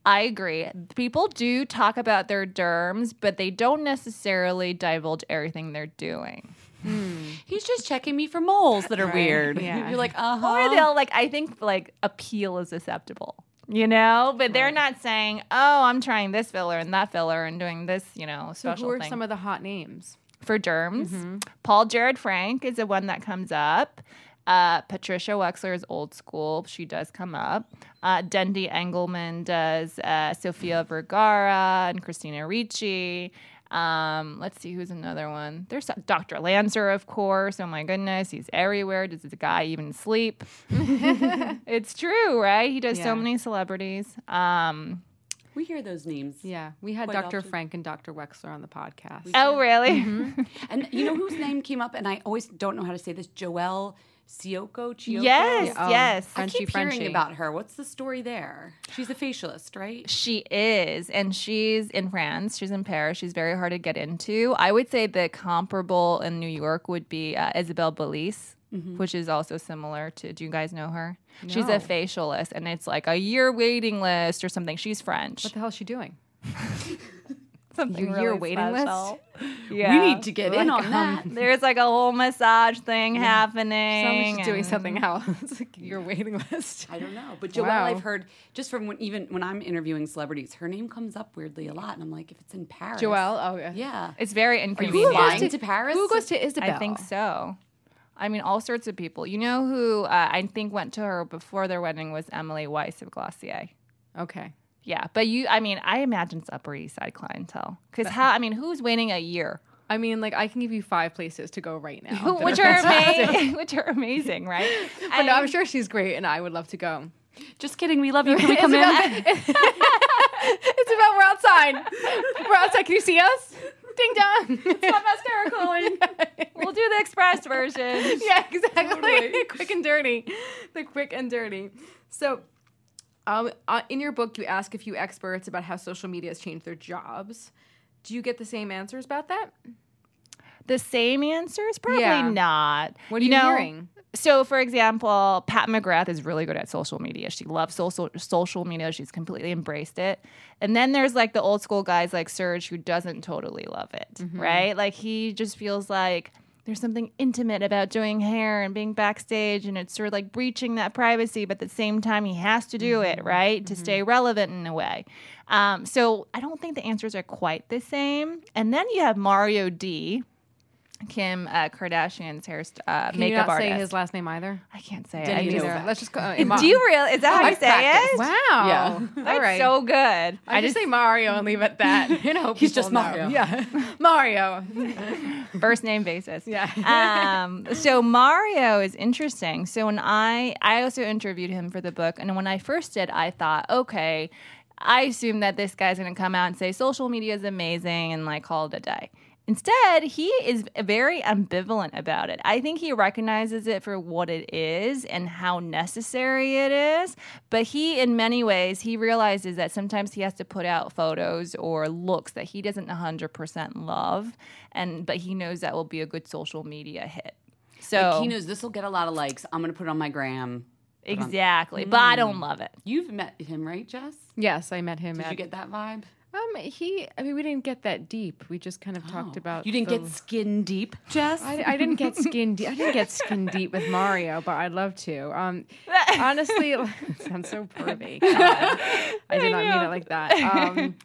I agree. People do talk about their derms, but they don't necessarily divulge everything they're doing. He's just checking me for moles that are weird. yeah. You're like, uh Or they'll like I think like appeal is acceptable. You know, but they're not saying, "Oh, I'm trying this filler and that filler and doing this," you know, So who are thing some of the hot names? for derms. Paul Jarrod Frank is the one that comes up. Uh, Patricia Wexler is old school. She does come up. Uh, Dendy Engelman does uh, Sofia Vergara and Christina Ricci. Um, let's see who's another one. There's Dr. Lancer, of course. Oh my goodness, he's everywhere. Does the guy even sleep? it's true, right? He does Yeah. so many celebrities. Um, We hear those names. Yeah, we had Dr. often. Frank and Dr. Wexler on the podcast. oh, really? And you know whose name came up? And I always don't know how to say this. Joelle Ciocco. Chioco? Yes, Oh, yes. I Frenchy, keep Frenchy. hearing about her. What's the story there? She's a facialist, right? She is, and she's in France. She's in Paris. She's very hard to get into. I would say the comparable in New York would be uh, Isabelle Bellis, which is also similar to. Do you guys know her? No. She's a facialist, and it's like a year waiting list or something. She's French. What the hell is she doing? something Your year waiting list? Yeah. We need to get in on that. There's like a whole massage thing happening. Sounds like doing something else. Like Your waiting list. I don't know, but Joelle, Wow. I've heard just from when, even when I'm interviewing celebrities, her name comes up weirdly a lot, and I'm like, if it's in Paris, Joelle. Oh yeah. yeah. It's very Are you inconvenient. flying to Paris? Who goes to Isabelle? I think so. I mean, all sorts of people. You know who uh, I think went to her before their wedding was Emily Weiss of Glossier. Okay. Yeah, but you, I mean, I imagine it's Upper East Side clientele. Because how? I mean, who's waiting a year? I mean, like I can give you five places to go right now, which are amazing, which are amazing, right? But no, I'm sure she's great, and I would love to go. Just kidding. We love you. Can we come in? It's about we're outside. we're outside. Can you see us? Ding dong. Stop mascara calling. We'll do the express version. yeah, exactly. quick and dirty. The quick and dirty. So, um, uh, in your book, you ask a few experts about how social media has changed their jobs. Do you get the same answers about that? The same answers? Probably Yeah. not. What are you, hearing? So, for example, Pat McGrath is really good at social media. She loves social social media. She's completely embraced it. And then there's like the old school guys like Serge who doesn't totally love it, Mm-hmm. right? Like he just feels like there's something intimate about doing hair and being backstage, and it's sort of like breaching that privacy, but at the same time, he has to do Mm-hmm. it, right? To stay relevant in a way. Um, so I don't think the answers are quite the same. And then you have Mario D. Kim uh, Kardashian's hair st- uh, Can makeup you not artist. say his last name either? I can't say Didn't it. I you Either. Let's just go. uh, do you really? Is that how you say practiced. it? Wow. Yeah. That's All right. so good. I, just say Mario and leave it at that. You know, He's just people know. Mario. Yeah, Mario. first name basis. Yeah. um, so Mario is interesting. So when I I also interviewed him for the book, and when I first did, I thought, okay, I assume that this guy's going to come out and say social media is amazing and like call it a day. Instead, he is very ambivalent about it. I think he recognizes it for what it is and how necessary it is. But he, in many ways, he realizes that sometimes he has to put out photos or looks that he doesn't 100% love, and but he knows that will be a good social media hit. So Like, he knows this will get a lot of likes. I'm going to put it on my gram. exactly, but I don't hmm. love it. You've met him, right, Jess? Yes, I met him Did at. you get that vibe? Um, he. I mean, we didn't get that deep. We just kind of talked about. Oh. You didn't the- get skin deep, Jess. I, I didn't get skin deep. I didn't get skin deep with Mario, but I'd love to. Um, honestly, sounds so pervy. God. I did not mean it like that. Um,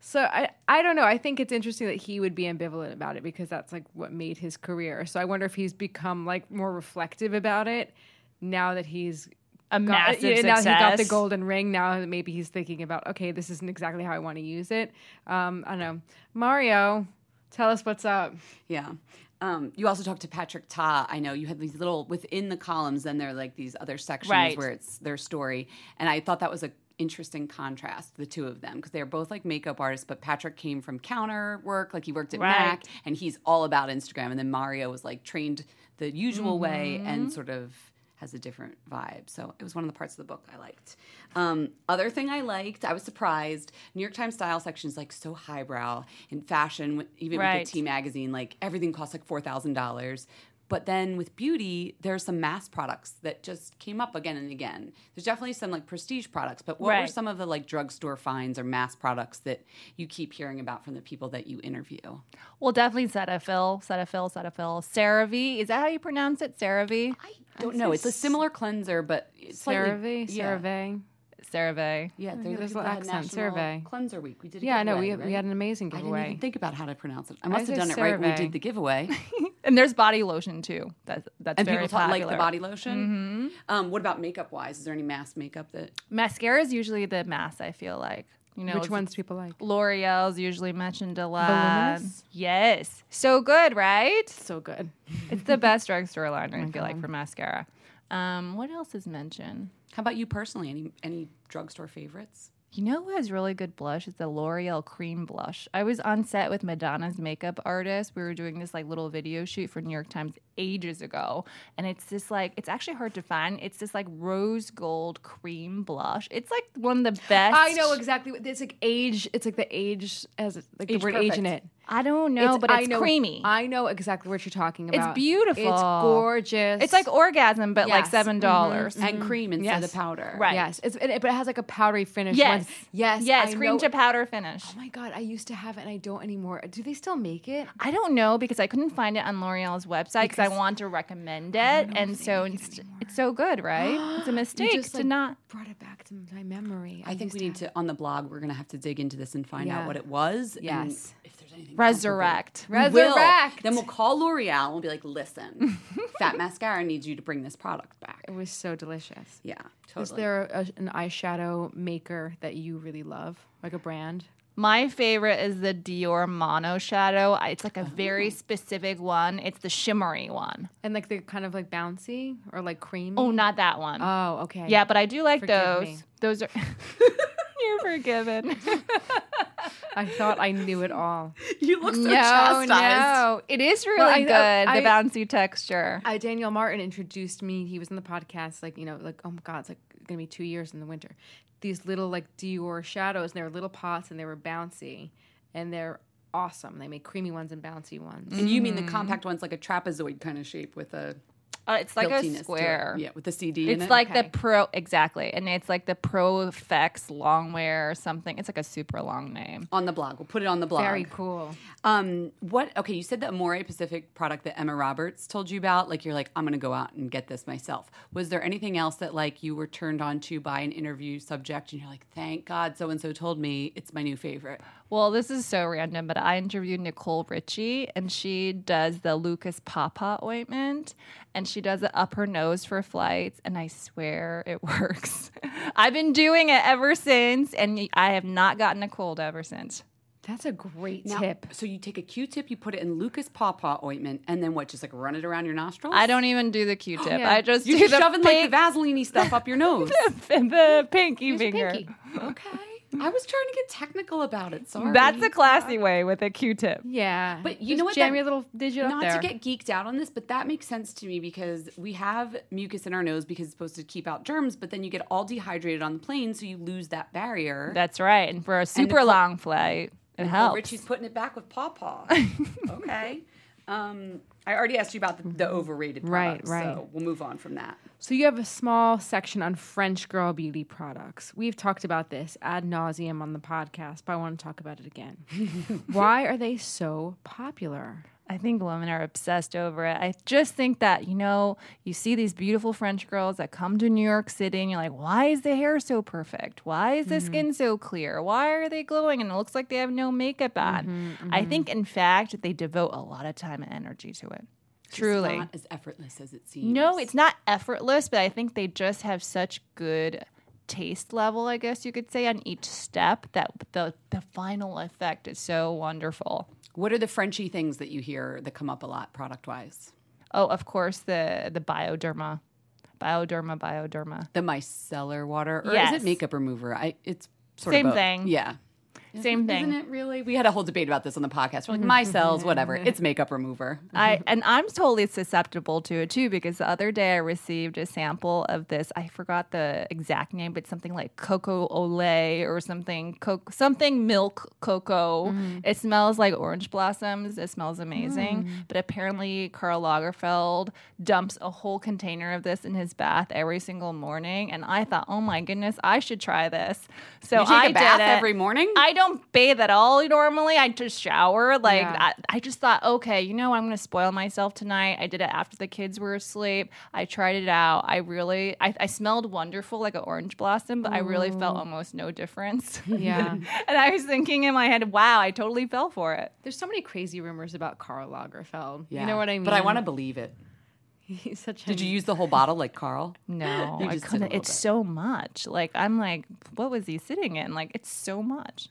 so I, I don't know. I think it's interesting that he would be ambivalent about it because that's like what made his career. So I wonder if he's become like more reflective about it now that he's A got, massive yeah, now he got the golden ring. Now that maybe he's thinking about okay, this isn't exactly how I want to use it. Um, I don't know. Mario, tell us what's up. Yeah. Um, you also talked to Patrick Ta. I know you had these little within the columns, then there are like these other sections Right. where it's their story, and I thought that was a interesting contrast the two of them because they're both like makeup artists but patrick came from counter work like he worked at Right. mac and he's all about instagram and then mario was like trained the usual way Mm-hmm. and sort of has a different vibe. So it was one of the parts of the book i liked. Um, other thing i liked i was surprised new york times style section is like so highbrow in fashion even Right. with the t magazine like everything costs like $4000 but then with beauty there's some mass products that just came up again and again there's definitely some like prestige products but what were Right. some of the like drugstore finds or mass products that you keep hearing about from the people that you interview Well, definitely Cetaphil, Cetaphil, Cetaphil. CeraVe. Is that how you pronounce it? CeraVe? i don't know it's a similar cleanser but it's slightly- CeraVe, yeah. CeraVe. CeraVe. yeah, they're there's the a little accent, survey. Cleanser Week. We did. A Yeah, I know. We, right? we had an amazing giveaway. I didn't even think about how to pronounce it. I must say have done it right when we did the giveaway. And there's body lotion too. That's that's and very people talk, like popular. the body lotion. Um, what about makeup wise? Is there any mass makeup that? Mascara is usually the mass. I feel like you know Which ones people like? L'Oreal's usually mentioned a lot. Voluminous? Yes, so good, right? So good. It's the best drugstore liner. I feel like for mascara. Um, what else is mentioned? How about you personally? Any any drugstore favorites? You know who has really good blush? It's the L'Oreal cream blush. I was on set with Madonna's makeup artist. We were doing this like little video shoot for New York Times ages ago. And it's this like it's actually hard to find. It's this like rose gold cream blush. It's like one of the best I know exactly. what It's like age. It's like the age as like Age the word age in it. I don't know, but I it's know, creamy. I know exactly what you're talking about. It's beautiful. It's gorgeous. it's like orgasm, but like seven mm-hmm. dollars. And mm-hmm. cream instead Yes. of powder. Right. yes. It's it, but it has like a powdery finish. Yes. Once. Yes. Yes, I cream know- to powder finish. Oh my god! I used to have it and I don't anymore. Do they still make it? I don't know because I couldn't find it on L'Oreal's website because I want to recommend it, and so it's, it's so good, right? It's a mistake just, to like, not. Brought it back to my memory. I think used we need to on the blog. We're gonna have to dig into this and find out what it was. and Yes. if there's anything Resurrect. comparable. We will. Resurrect. Then we'll call L'Oreal and we'll be like, "Listen, Fat Mascara needs you to bring this product back." It was so delicious. Yeah, totally. Is there a, an eyeshadow maker that you really love, like a brand? My favorite is the Dior Mono Shadow. It's like a very specific one. It's the shimmery one. And like the kind of like bouncy or like creamy. Oh, not that one. Oh, okay. yeah, but I do like Forgive those. me. Those are. You're forgiven. I thought I knew it all. you look so no, chastised. no, it is really Well, I- good. I- the bouncy texture. Uh, Daniel Martin introduced me. He was in the podcast, like you know, like oh my god, it's like gonna be two years in the winter. These little like Dior shadows, and they were little pots, and they were bouncy, and they're awesome. They make creamy ones and bouncy ones. And you mean the mm-hmm. compact one's like a trapezoid kind of shape with a Uh, it's like a square. Yeah, with the CD in It's it. like Okay. the Pro exactly, and it's like the Pro Effects Longwear or something. It's like a super long name. on the blog. We'll put it on the blog. Very cool. Um, what? Okay, you said the Amore Pacific product that Emma Roberts told you about. Like, you're like, I'm gonna go out and get this myself. Was there anything else that like you were turned on to by an interview subject, and you're like, thank God, so and so told me it's my new favorite. Well, this is so random, but I interviewed Nicole Richie, and she does the Lucas Papaw ointment, and she does it up her nose for flights, and I swear it works. I've been doing it ever since, and I have not gotten a cold ever since. That's a great Now, tip. So you take a Q-tip, you put it in Lucas Papaw ointment, and then what? Just like run it around your nostrils. I don't even do the Q-tip. Yeah. I just You're do just the shoving like pink, the Vaseline stuff up your nose. the pinky Use finger. pinky. okay. I was trying to get technical about it. Sorry. That's a classy way with a Q-tip. Yeah, But you Just know what? Jam That- your little digit Not up there. to get geeked out on this, but that makes sense to me because we have mucus in our nose because it's supposed to keep out germs, but then you get all dehydrated on the plane, so you lose that barrier. That's right. And for a super Nicole- long flight, it Well, helps. Richie's putting it back with Papaw. okay. Um, I already asked you about the, the overrated Right, products, right. So we'll move on from that. So you have a small section on French girl beauty products. We've talked about this ad nauseum on the podcast, but I want to talk about it again. Why are they so popular? I think women are obsessed over it. I just think that, you know, you see these beautiful French girls that come to New York City and you're like, why is the hair so perfect? Why is the mm-hmm. skin so clear? Why are they glowing and it looks like they have no makeup mm-hmm, on? Mm-hmm. I think, in fact, they devote a lot of time and energy to it. Truly. It's not as effortless as it seems. No, it's not effortless, but I think they just have such good taste level, I guess you could say, on each step that the the final effect is so wonderful. What are the Frenchy things that you hear that come up a lot product wise? Oh, of course, the the bioderma, bioderma, bioderma. The micellar water, or is it makeup remover? I it's sort Same of both. thing. Yeah. Same thing. Isn't it really? We had a whole debate about this on the podcast. We're like, mm-hmm. my cells, mm-hmm. whatever. Mm-hmm. It's makeup remover. I and I'm totally susceptible to it too because the other day I received a sample of this. I forgot the exact name, but something like cocoa ole or something co- something milk cocoa. It smells like orange blossoms. It smells amazing. Mm. But apparently Karl Lagerfeld dumps a whole container of this in his bath every single morning, and I thought, oh my goodness, I should try this. So You take a I bath did it. every morning? I don't bathe at all normally. I just shower. Like Yeah. I, I just thought, okay, you know, I'm gonna spoil myself tonight. I did it after the kids were asleep. I tried it out. I really, I, I smelled wonderful, like an orange blossom, but I really felt mm. almost no difference. Yeah. and I was thinking in my head, wow, I totally fell for it. There's so many crazy rumors about Karl Lagerfeld. Yeah. You know what I mean? But I want to believe it. He's such a Did you use the whole bottle like Karl? No, I just did a couldn't. It's bit. so much. Like I'm like, what was he sitting in? Like it's so much.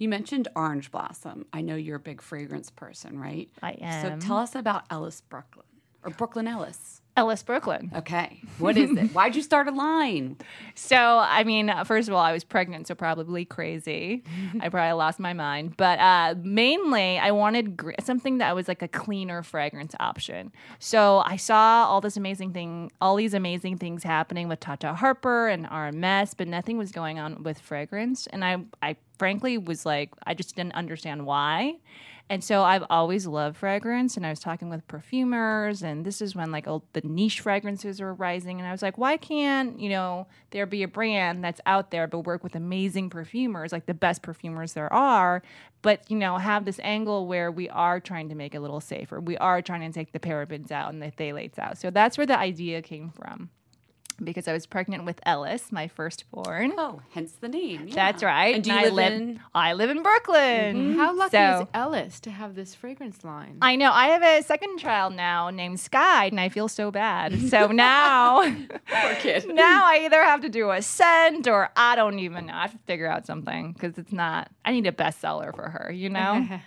You mentioned Orange Blossom. I know you're a big fragrance person, right? I am. So tell us about Ellis Brooklyn or Brooklyn Ellis. Ellis Brooklyn. Okay. What is it? Why'd you start a line? So, I mean, first of all, I was pregnant, so probably crazy. I probably lost my mind. But uh, mainly, I wanted gr- something that was like a cleaner fragrance option. So I saw all this amazing thing, all these amazing things happening with Tata Harper and RMS, but nothing was going on with fragrance. And I, I frankly was like, I just didn't understand why. And so I've always loved fragrance, and I was talking with perfumers, and this is when like all the niche fragrances were rising, and I was like, why can't you know there be a brand that's out there but work with amazing perfumers, like the best perfumers there are, but you know have this angle where we are trying to make it a little safer, we are trying to take the parabens out and the phthalates out. So that's where the idea came from, because I was pregnant with Ellis, my firstborn. Oh, hence the name. yeah. That's right. And do you I live live in? I live in Brooklyn. Mm-hmm. How lucky So- is Ellis to have this fragrance line? I know. I have a second child now named Sky, and I feel so bad. So now, Poor kid. now I either have to do a scent or I don't even know. I have to figure out something because it's not. I need a bestseller for her, you know.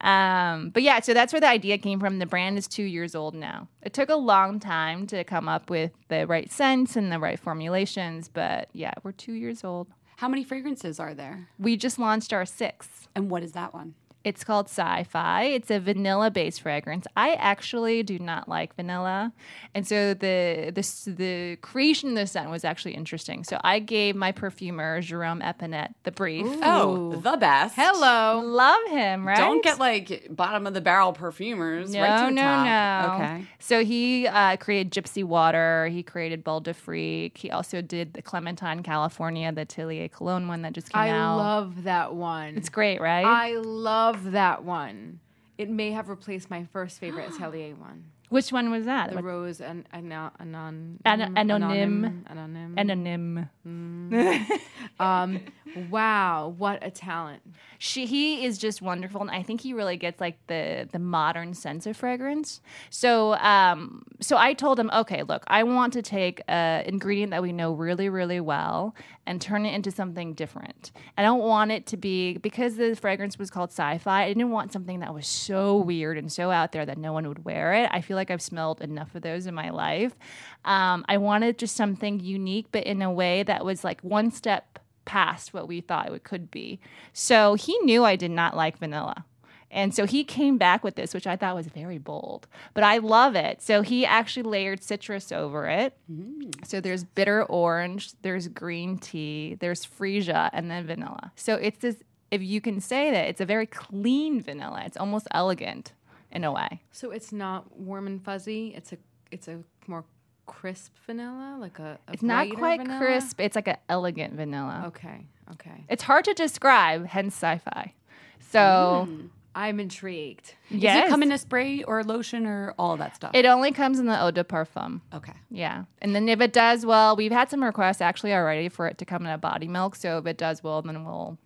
um, but yeah, so that's where the idea came from. The brand is two years old now. It took a long time to come up with the right scents and the right formulations, but yeah, we're two years old. How many fragrances are there? We just launched our sixth. And what is that one? It's called Sci Fi. It's a vanilla based fragrance. I actually do not like vanilla. And so the, the, the creation of the scent was actually interesting. So I gave my perfumer, Jerome Epinette, the brief. Oh, the best. Hello. Love him, right? Don't get like bottom of the barrel perfumers. no, right no, top. no. Okay. So he uh, created Gypsy Water. He created Bal d'Afrique. He also did the Clementine, California, the Atelier Cologne one that just came I out. I love that one. it's great, right? I love that one. It may have replaced my first favorite Atelier one. Which one was that? The What- rose and anon anon An- anonym. anonym. Anonym. Um, wow, what a talent! she he is just wonderful and i think he really gets like the the modern sense of fragrance so um so i told him okay look i want to take a ingredient that we know really really well and turn it into something different i don't want it to be because the fragrance was called sci-fi i didn't want something that was so weird and so out there that no one would wear it i feel like i've smelled enough of those in my life um, i wanted just something unique but in a way that was like one step past what we thought it could be. So he knew I did not like vanilla. And so he came back with this, which I thought was very bold, but I love it. So he actually layered citrus over it. So there's bitter orange, there's green tea, there's freesia, and then vanilla. So it's this, if you can say that, it's a very clean vanilla. It's almost elegant. In a way. So it's not warm and fuzzy. It's a it's a more crisp vanilla, like a. a It's not quite vanilla? crisp. It's like an elegant vanilla. Okay. Okay. It's hard to describe, hence sci-fi. So I'm intrigued. yes, Does it come in a spray or lotion or all that stuff? it only comes in the eau de parfum. okay. Yeah. And then if it does well, we've had some requests actually already for it to come in a body milk. So if it does well, then we'll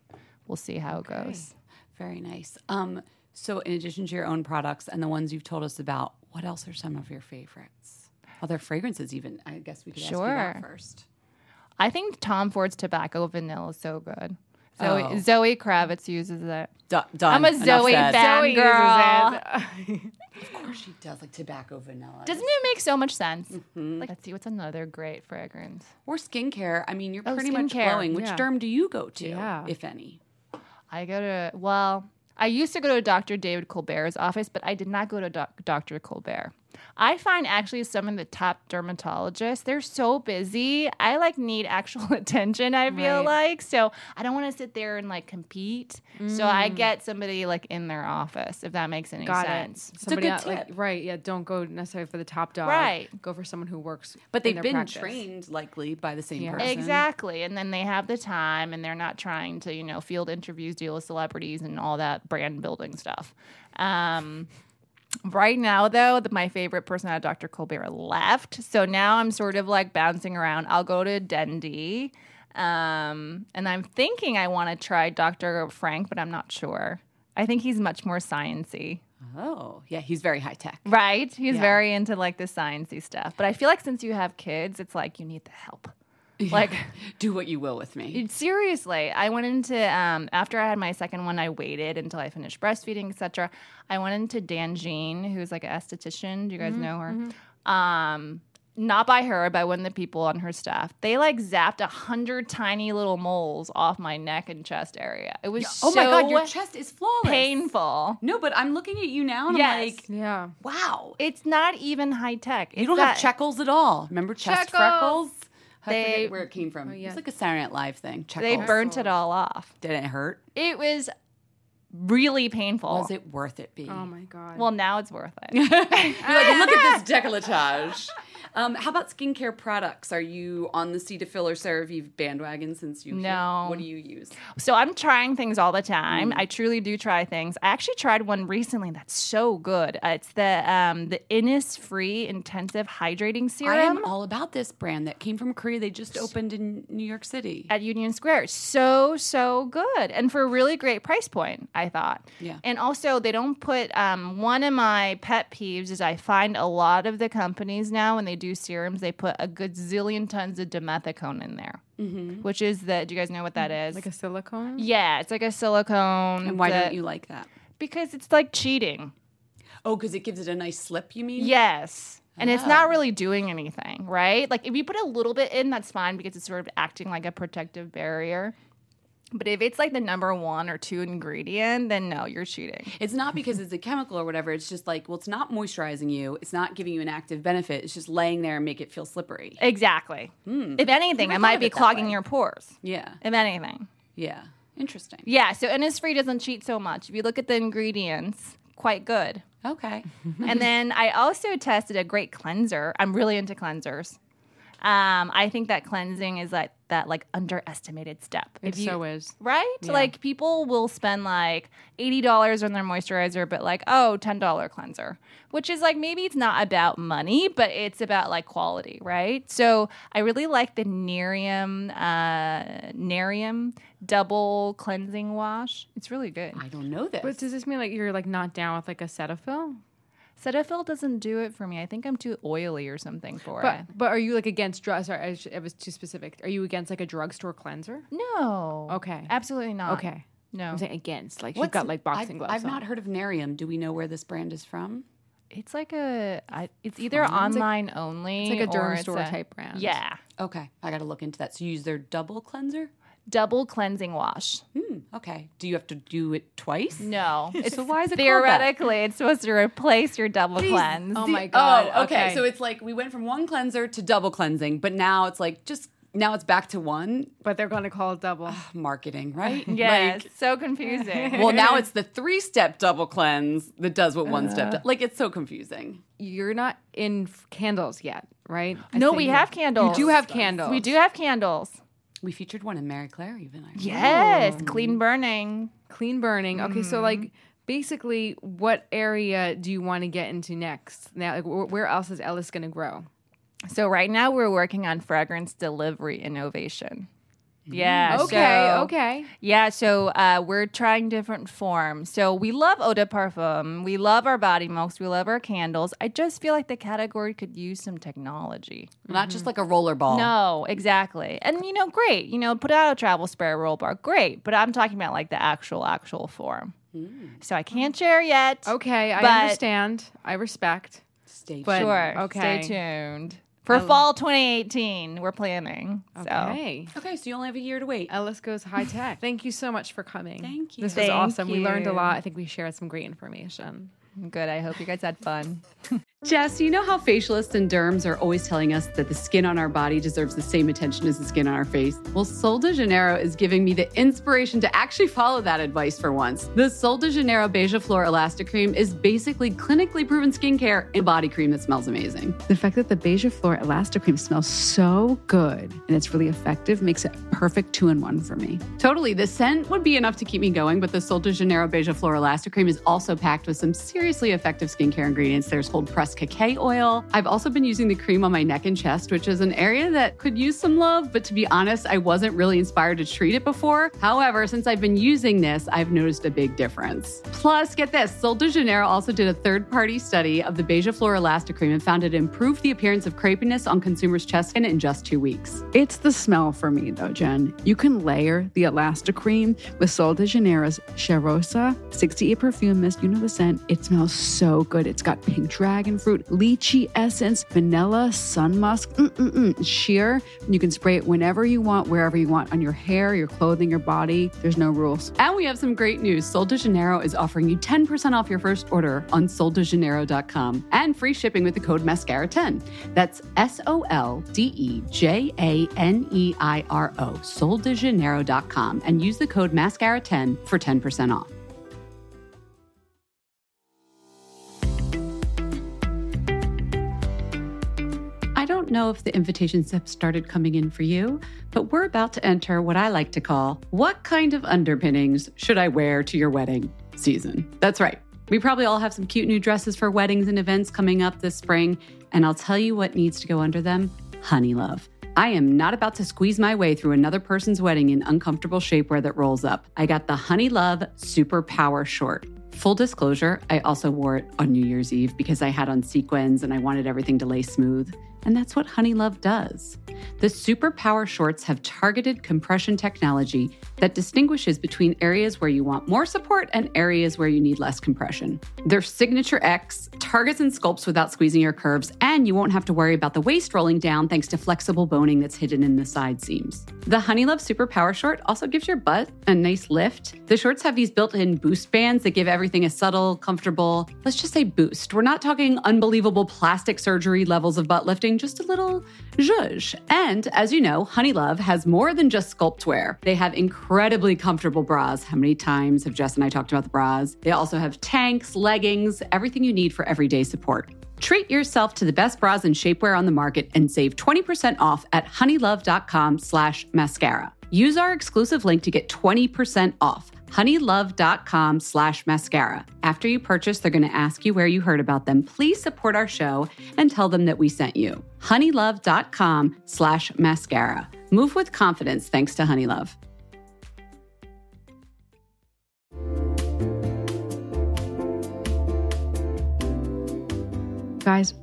we'll see how it goes. Very nice. Um, so, in addition to your own products and the ones you've told us about, what else are some of your favorites? Other fragrances, even. I guess we could ask you that first. I think Tom Ford's tobacco vanilla is so good. Zoe, Oh. Zoe Kravitz uses it. D- done. I'm a Zoe fan girl. Of course, she does like tobacco vanilla. Doesn't it make so much sense? Mm-hmm. Like, let's see what's another great fragrance. or skincare. I mean, you're Oh, pretty much skincare, glowing. Which yeah. derm do you go to, Yeah. if any? I go to well, I used to go to Dr. David Colbert's office, but I did not go to Dr. Colbert. I find actually some of the top dermatologists, they're so busy. I like need actual attention, I feel Right. like. So I don't want to sit there and like compete. So I get somebody like in their office, if that makes any Got sense. it. Somebody good out- like, tip. right? Yeah. Don't go necessarily for the top dog. Right. Go for someone who works. But they've their been practice. trained likely by the same Yeah. person. Exactly. And then they have the time and they're not trying to, you know, field interviews, deal with celebrities and all that brand building stuff. Um, right now, though, the, my favorite person at Dr. Colbert left. So now I'm sort of like bouncing around. I'll go to Dendy. Um, and I'm thinking I want to try Dr. Frank, but I'm not sure. I think he's much more sciency. Oh, yeah, he's very high tech. Right? He's Yeah. very into like the sciencey stuff. But I feel like since you have kids, it's like you need the help. Like Do what you will with me. Seriously, I went into um, after I had my second one. I waited until I finished breastfeeding, etc. I went into Dangene, who's like an esthetician. Do you guys know her? Um, not by her, by one of the people on her staff. They like zapped a hundred tiny little moles off my neck and chest area. It was Oh my god, your chest is flawless. painful. No, but I'm looking at you now and Yes. I'm like, Yeah. wow. It's not even high tech. You don't have checkles at all. Remember chest Checkles. freckles? I They- forget where it came from. Oh, yeah. was like a Saturday Night Live thing. They burnt it all off. Did it hurt? It was really painful. Was it worth it, Bee? Oh my god. Well, now it's worth it. You're like, look at this decolletage. Um, how about skincare products? Are you on the Cetaphil or CeraVe bandwagon since you? No. What do you use? So I'm trying things all the time. Mm. I truly do try things. I actually tried one recently that's so good. Uh, it's the um, the Innisfree Intensive Hydrating Serum I am all about this brand that came from Korea. They just opened in New York City. at Union Square. So so good, and for a really great price point. I thought. Yeah. And also, they don't put. Um, one of my pet peeves is I find a lot of the companies now when they do serums, they put a good zillion tons of dimethicone in there, mm-hmm. which is the. Do you guys know what that is? like a silicone. yeah, it's like a silicone. and why that- don't you like that? Because it's like cheating. Oh, because it gives it a nice slip. You mean? Yes. And it's not really doing anything, right? Like if you put a little bit in, that's fine because it's sort of acting like a protective barrier. But if it's like the number one or two ingredient, then no, you're cheating. It's not because it's a chemical or whatever. It's just like, well, it's not moisturizing you. It's not giving you an active benefit. It's just laying there and make it feel slippery. Exactly. Hmm. If anything, it might be clogging your pores. Yeah. If anything. Yeah. Interesting. Yeah, so Innisfree doesn't cheat so much. If you look at the ingredients, quite good. Okay. and then I also tested a great cleanser. I'm really into cleansers. Um, I think that cleansing is like that like underestimated step. It you- so is. right? Like people will spend like eighty dollars on their moisturizer, but like oh, ten dollar cleanser, which is like maybe it's not about money, but it's about like quality, right? So I really like the Nerium uh, Nerium double cleansing wash. It's really good. I don't know this. But does this mean like you're like not down with like a Cetaphil? Cetaphil doesn't do it for me. I think I'm too oily or something for But it. but are you like against drug? Sorry, I, sh- I was too specific. Are you against like a drugstore cleanser? No. Okay. Absolutely not. Okay. No. I'm saying against. Like What's- you've got like boxing I've, gloves. I've on. not heard of Narium. Do we know where this brand is from? It's like a. I, it's either online only. it's like a or derm store a- type brand. Yeah. Okay, I got to look into that. So you use their double cleanser. Double cleansing wash. Hmm. Okay. Do you have to do it twice? No. It's So why is it called that? theoretically it's supposed to replace your double cleanse. Oh my god. Oh, okay. So it's like we went from one cleanser to double cleansing, but now it's like just now it's back to one. But they're going to call it double. Marketing, right? Yes, Like, so confusing. well, now it's the three step double cleanse that does what one step does. Like, it's so confusing. You're not in f- candles yet, right? I no, we have candles. You do have candles. We do have candles. We featured one in Marie Claire, even. I remember. Yes, clean burning. clean burning. Okay, so Mm-hmm. like basically, what area do you want to get into next? Now, like, wh- where else is Ellis going to grow? So right now we're working on fragrance delivery innovation. Yeah. Mm. Okay, so- okay. Yeah, so uh, we're trying different forms. So we love eau de parfum. We love our body milks. We love our candles. I just feel like the category could use some technology. Not just like a roller ball. No, exactly. And you know, great. You know, put out a travel spray roll bar. Great. But I'm talking about like the actual, actual form. So I can't share yet. Okay, I But- understand. I respect. Stay But- Sure. okay. Stay tuned. For oh. fall 2018, we're planning. So Okay. Okay, so you only have a year to wait. Ellis goes high tech. Thank you so much for coming. Thank you. This was Thank awesome. We learned a lot. I think we shared some great information. good. I hope you guys had fun. Jess, you know how facialists and derms are always telling us that the skin on our body deserves the same attention as the skin on our face? Well, Sol de Janeiro is giving me the inspiration to actually follow that advice for once. The Sol de Janeiro Beija Flor Elastic Cream is basically clinically proven skincare and body cream that smells amazing. The fact that the Beija Flor Elastic Cream smells so good and it's really effective makes it perfect two in one for me. Totally. The scent would be enough to keep me going, but the Sol de Janeiro Beija Flor Elastic Cream is also packed with some seriously effective skincare ingredients. There's cold pressed cacao oil. I've also been using the cream on my neck and chest, which is an area that could use some love, but to be honest, I wasn't really inspired to treat it before. However, since I've been using this, I've noticed a big difference. Plus, get this Sol de Janeiro also did a third party study of the Beija Flor Elastic Cream and found it improved the appearance of crepiness on consumers' chest skin in just two weeks. It's the smell for me though, Jen. You can layer the Elastic Cream with Sol de Janeiro's Cheirosa 68 perfume mist. You know the scent. It smells so good. It's got pink dragon fruit, lychee essence, vanilla, sun musk, mm-mm-mm, It's sheer. You can spray it whenever you want, wherever you want, on your hair, your clothing, your body. There's no rules. And we have some great news. Sol de Janeiro is offering you 10% off your first order on soldejaneiro.com and free shipping with the code MASCARA10. That's S O L D E J A N E I R O, soldejaneiro.com, and use the code MASCARA10 for 10% off. Don't know if the invitations have started coming in for you, but we're about to enter what I like to call what kind of underpinnings should I wear to your wedding season? That's right. We probably all have some cute new dresses for weddings and events coming up this spring, and I'll tell you what needs to go under them honey love. I am not about to squeeze my way through another person's wedding in uncomfortable shapewear that rolls up. I got the Honey Love Super Power Short. Full disclosure, I also wore it on New Year's Eve because I had on sequins and I wanted everything to lay smooth. And that's what Honey Love does. The Super Power Shorts have targeted compression technology that distinguishes between areas where you want more support and areas where you need less compression. Their Signature X targets and sculpts without squeezing your curves, and you won't have to worry about the waist rolling down thanks to flexible boning that's hidden in the side seams. The Honey Love Super Power Short also gives your butt a nice lift. The shorts have these built in boost bands that give everything a subtle, comfortable, let's just say boost. We're not talking unbelievable plastic surgery levels of butt lifting, just a little zhuzh. And as you know, Honey Love has more than just sculpt wear. They have incredibly comfortable bras. How many times have Jess and I talked about the bras? They also have tanks, leggings, everything you need for everyday support. Treat yourself to the best bras and shapewear on the market and save 20% off at honeylove.com slash mascara. Use our exclusive link to get 20% off honeylove.com slash mascara. After you purchase, they're going to ask you where you heard about them. Please support our show and tell them that we sent you. honeylove.com slash mascara. Move with confidence thanks to Honeylove. Guys,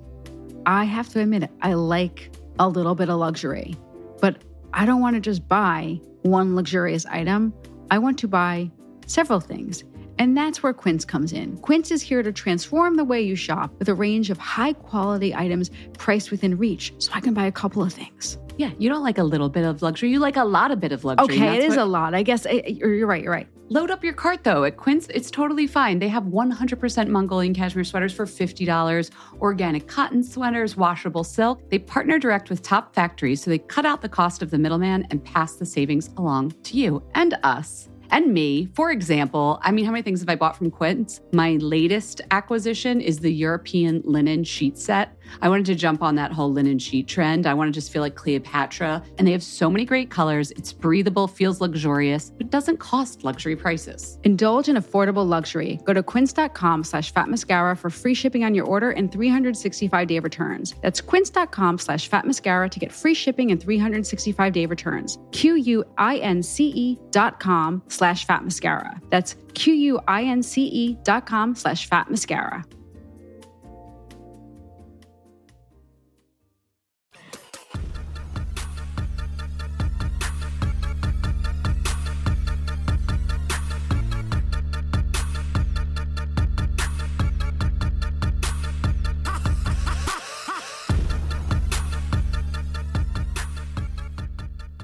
I have to admit it, I like a little bit of luxury, but I don't want to just buy one luxurious item. I want to buy several things. And that's where Quince comes in. Quince is here to transform the way you shop with a range of high quality items priced within reach so I can buy a couple of things. Yeah, you don't like a little bit of luxury. You like a lot of bit of luxury. Okay, it is what- a lot. I guess I, you're you're right. You're right. Load up your cart though. At Quince, it's totally fine. They have 100% Mongolian cashmere sweaters for $50, organic cotton sweaters, washable silk. They partner direct with top factories so they cut out the cost of the middleman and pass the savings along to you and us. And me, for example, I mean, how many things have I bought from Quince? My latest acquisition is the European linen sheet set. I wanted to jump on that whole linen sheet trend. I want to just feel like Cleopatra. And they have so many great colors. It's breathable, feels luxurious, but doesn't cost luxury prices. Indulge in affordable luxury. Go to quince.com slash fat mascara for free shipping on your order and 365 day returns. That's quince.com slash fat mascara to get free shipping and 365 day returns. Q-U-I-N-C-E dot com slash fat mascara. That's Q U I N C E dot com slash fat mascara.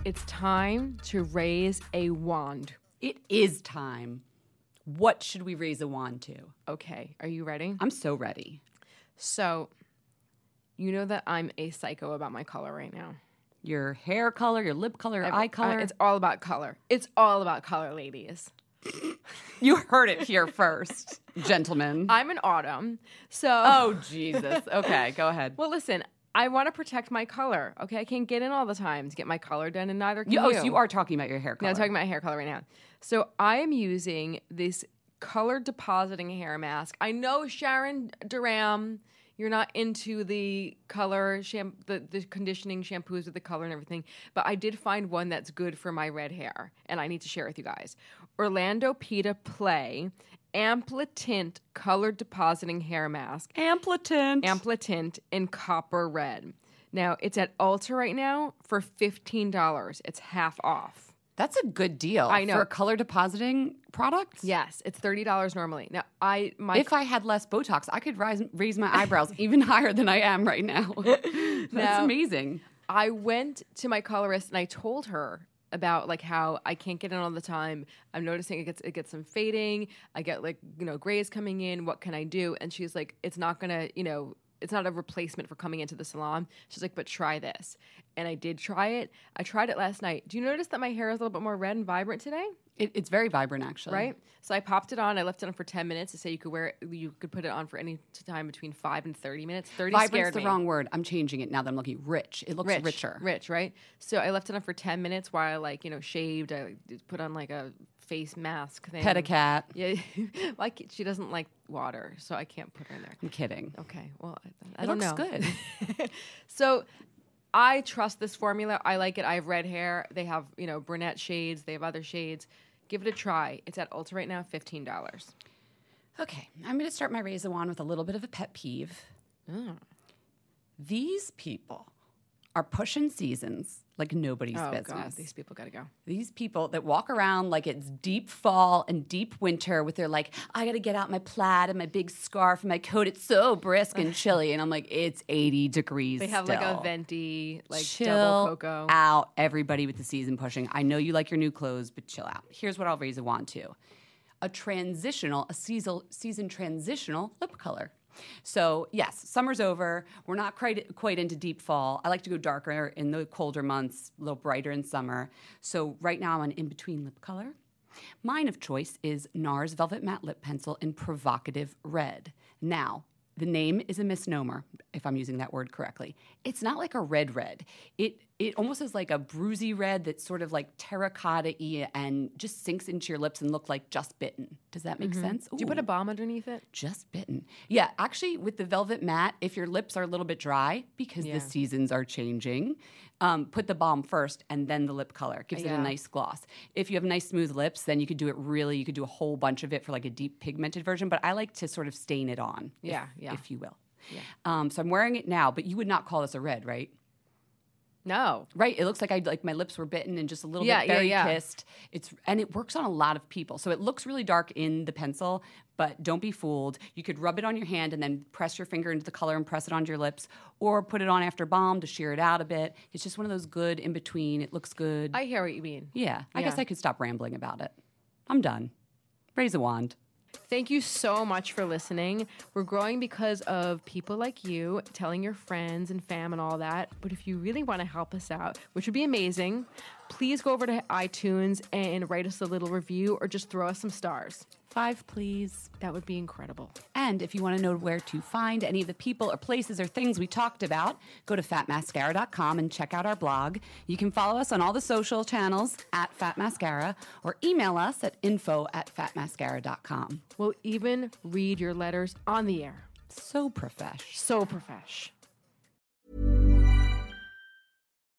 It's time to raise a wand. It is time. What should we raise a wand to? Okay, are you ready? I'm so ready. So, you know that I'm a psycho about my color right now. Your hair color, your lip color, your I- eye uh, color. it's all about color. It's all about color, ladies. you heard it here first, gentlemen. I'm an autumn. So, oh, Jesus. Okay, go ahead. well, listen, I want to protect my color. Okay, I can't get in all the time to get my color done, and neither can You, you. oh, so you are talking about your hair color. No. I'm talking about hair color right now. So I am using this color depositing hair mask. I know Sharon Duram, you're not into the color sham- the, the conditioning shampoos with the color and everything, but I did find one that's good for my red hair, and I need to share with you guys. Orlando Pita Play Amplitint color depositing hair mask. Amplitint. Amplitint in copper red. Now it's at Ulta right now for fifteen dollars. It's half off. That's a good deal. I know. For a color depositing product? Yes, it's thirty dollars normally. Now I my If I had less Botox, I could rise, raise my eyebrows even higher than I am right now. That's Now- amazing. I went to my colorist and I told her about like how I can't get in all the time. I'm noticing it gets it gets some fading. I get like you know grays coming in. What can I do? And she's like, it's not gonna you know it's not a replacement for coming into the salon. She's like, but try this. And I did try it. I tried it last night. Do you notice that my hair is a little bit more red and vibrant today? It, it's very vibrant, actually. Right. So I popped it on. I left it on for ten minutes to say you could wear it. You could put it on for any time between five and thirty minutes. Thirty Vibrant's the me. wrong word. I'm changing it now that I'm looking rich. It looks rich, richer. Rich, right? So I left it on for ten minutes while I like you know shaved. I put on like a face mask thing. Pet a cat. Yeah, like she doesn't like water, so I can't put her in there. I'm kidding. Okay, well I, I It don't looks know. good. so I trust this formula. I like it. I have red hair. They have you know brunette shades. They have other shades. Give it a try. It's at Ulta right now, fifteen dollars. Okay, I'm going to start my raise wand with a little bit of a pet peeve. Mm. These people are pushing seasons like nobody's Oh business. god, these people got to go. These people that walk around like it's deep fall and deep winter with their like, I gotta get out my plaid and my big scarf and my coat. It's so brisk and chilly. And I'm like, it's 80 degrees. They have like a venti, like chill double cocoa. out, everybody with the season pushing. I know you like your new clothes, but chill out. Here's what I'll raise a wand to: a transitional, a season season transitional lip color. So yes, summer's over. We're not quite quite into deep fall. I like to go darker in the colder months, a little brighter in summer. So right now I'm in between lip color. Mine of choice is NARS Velvet Matte Lip Pencil in Provocative Red. Now, the name is a misnomer, if I'm using that word correctly. It's not like a red red. It it almost is like a bruisey red that's sort of like terracotta y and just sinks into your lips and look like just bitten. Does that make sense? Do you put a Ooh, balm underneath it? just bitten? Yeah, actually, with the velvet matte, if your lips are a little bit dry because Yeah. the seasons are changing, um, put the balm first and then the lip color. Gives it a nice gloss. If you have nice smooth lips, then you could do it really. You could do a whole bunch of it for like a deep pigmented version. But I like to sort of stain it on. if- Yeah, yeah. if you will. Yeah. Um, so I'm wearing it now, but you would not call this a red, right? No. Right. It looks like I like my lips were bitten and just a little Yeah, bit yeah, berry yeah. kissed. It's and it works on a lot of people. So it looks really dark in the pencil, but don't be fooled. You could rub it on your hand and then press your finger into the color and press it onto your lips, or put it on after balm to sheer it out a bit. It's just one of those good in between. It looks good. I hear what you mean. yeah. I guess I could stop rambling about it. I'm done. Raise a wand. Thank you so much for listening. We're growing because of people like you telling your friends and fam and all that. But if you really want to help us out, which would be amazing, please go over to iTunes and write us a little review or just throw us some stars. Five, please. That would be incredible. And if you want to know where to find any of the people or places or things we talked about, go to fatmascara.com and check out our blog. You can follow us on all the social channels at Fat Mascara or email us at info at fatmascara.com. We'll even read your letters on the air. So profesh. So profesh.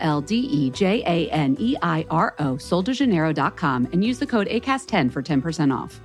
L D E J A N E I R O, soldejaneiro.com, and use the code ACAST10 for 10% off.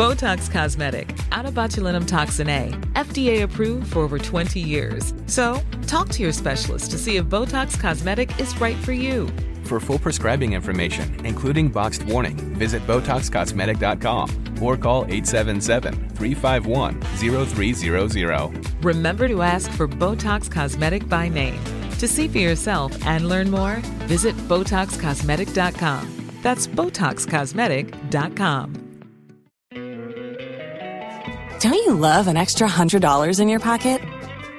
Botox Cosmetic, onabotulinumtoxinA, FDA approved for over 20 years. So, talk to your specialist to see if Botox Cosmetic is right for you. For full prescribing information, including boxed warning, visit BotoxCosmetic.com or call 877-351-0300. Remember to ask for Botox Cosmetic by name. To see for yourself and learn more, visit BotoxCosmetic.com. That's BotoxCosmetic.com. Don't you love an extra $100 in your pocket?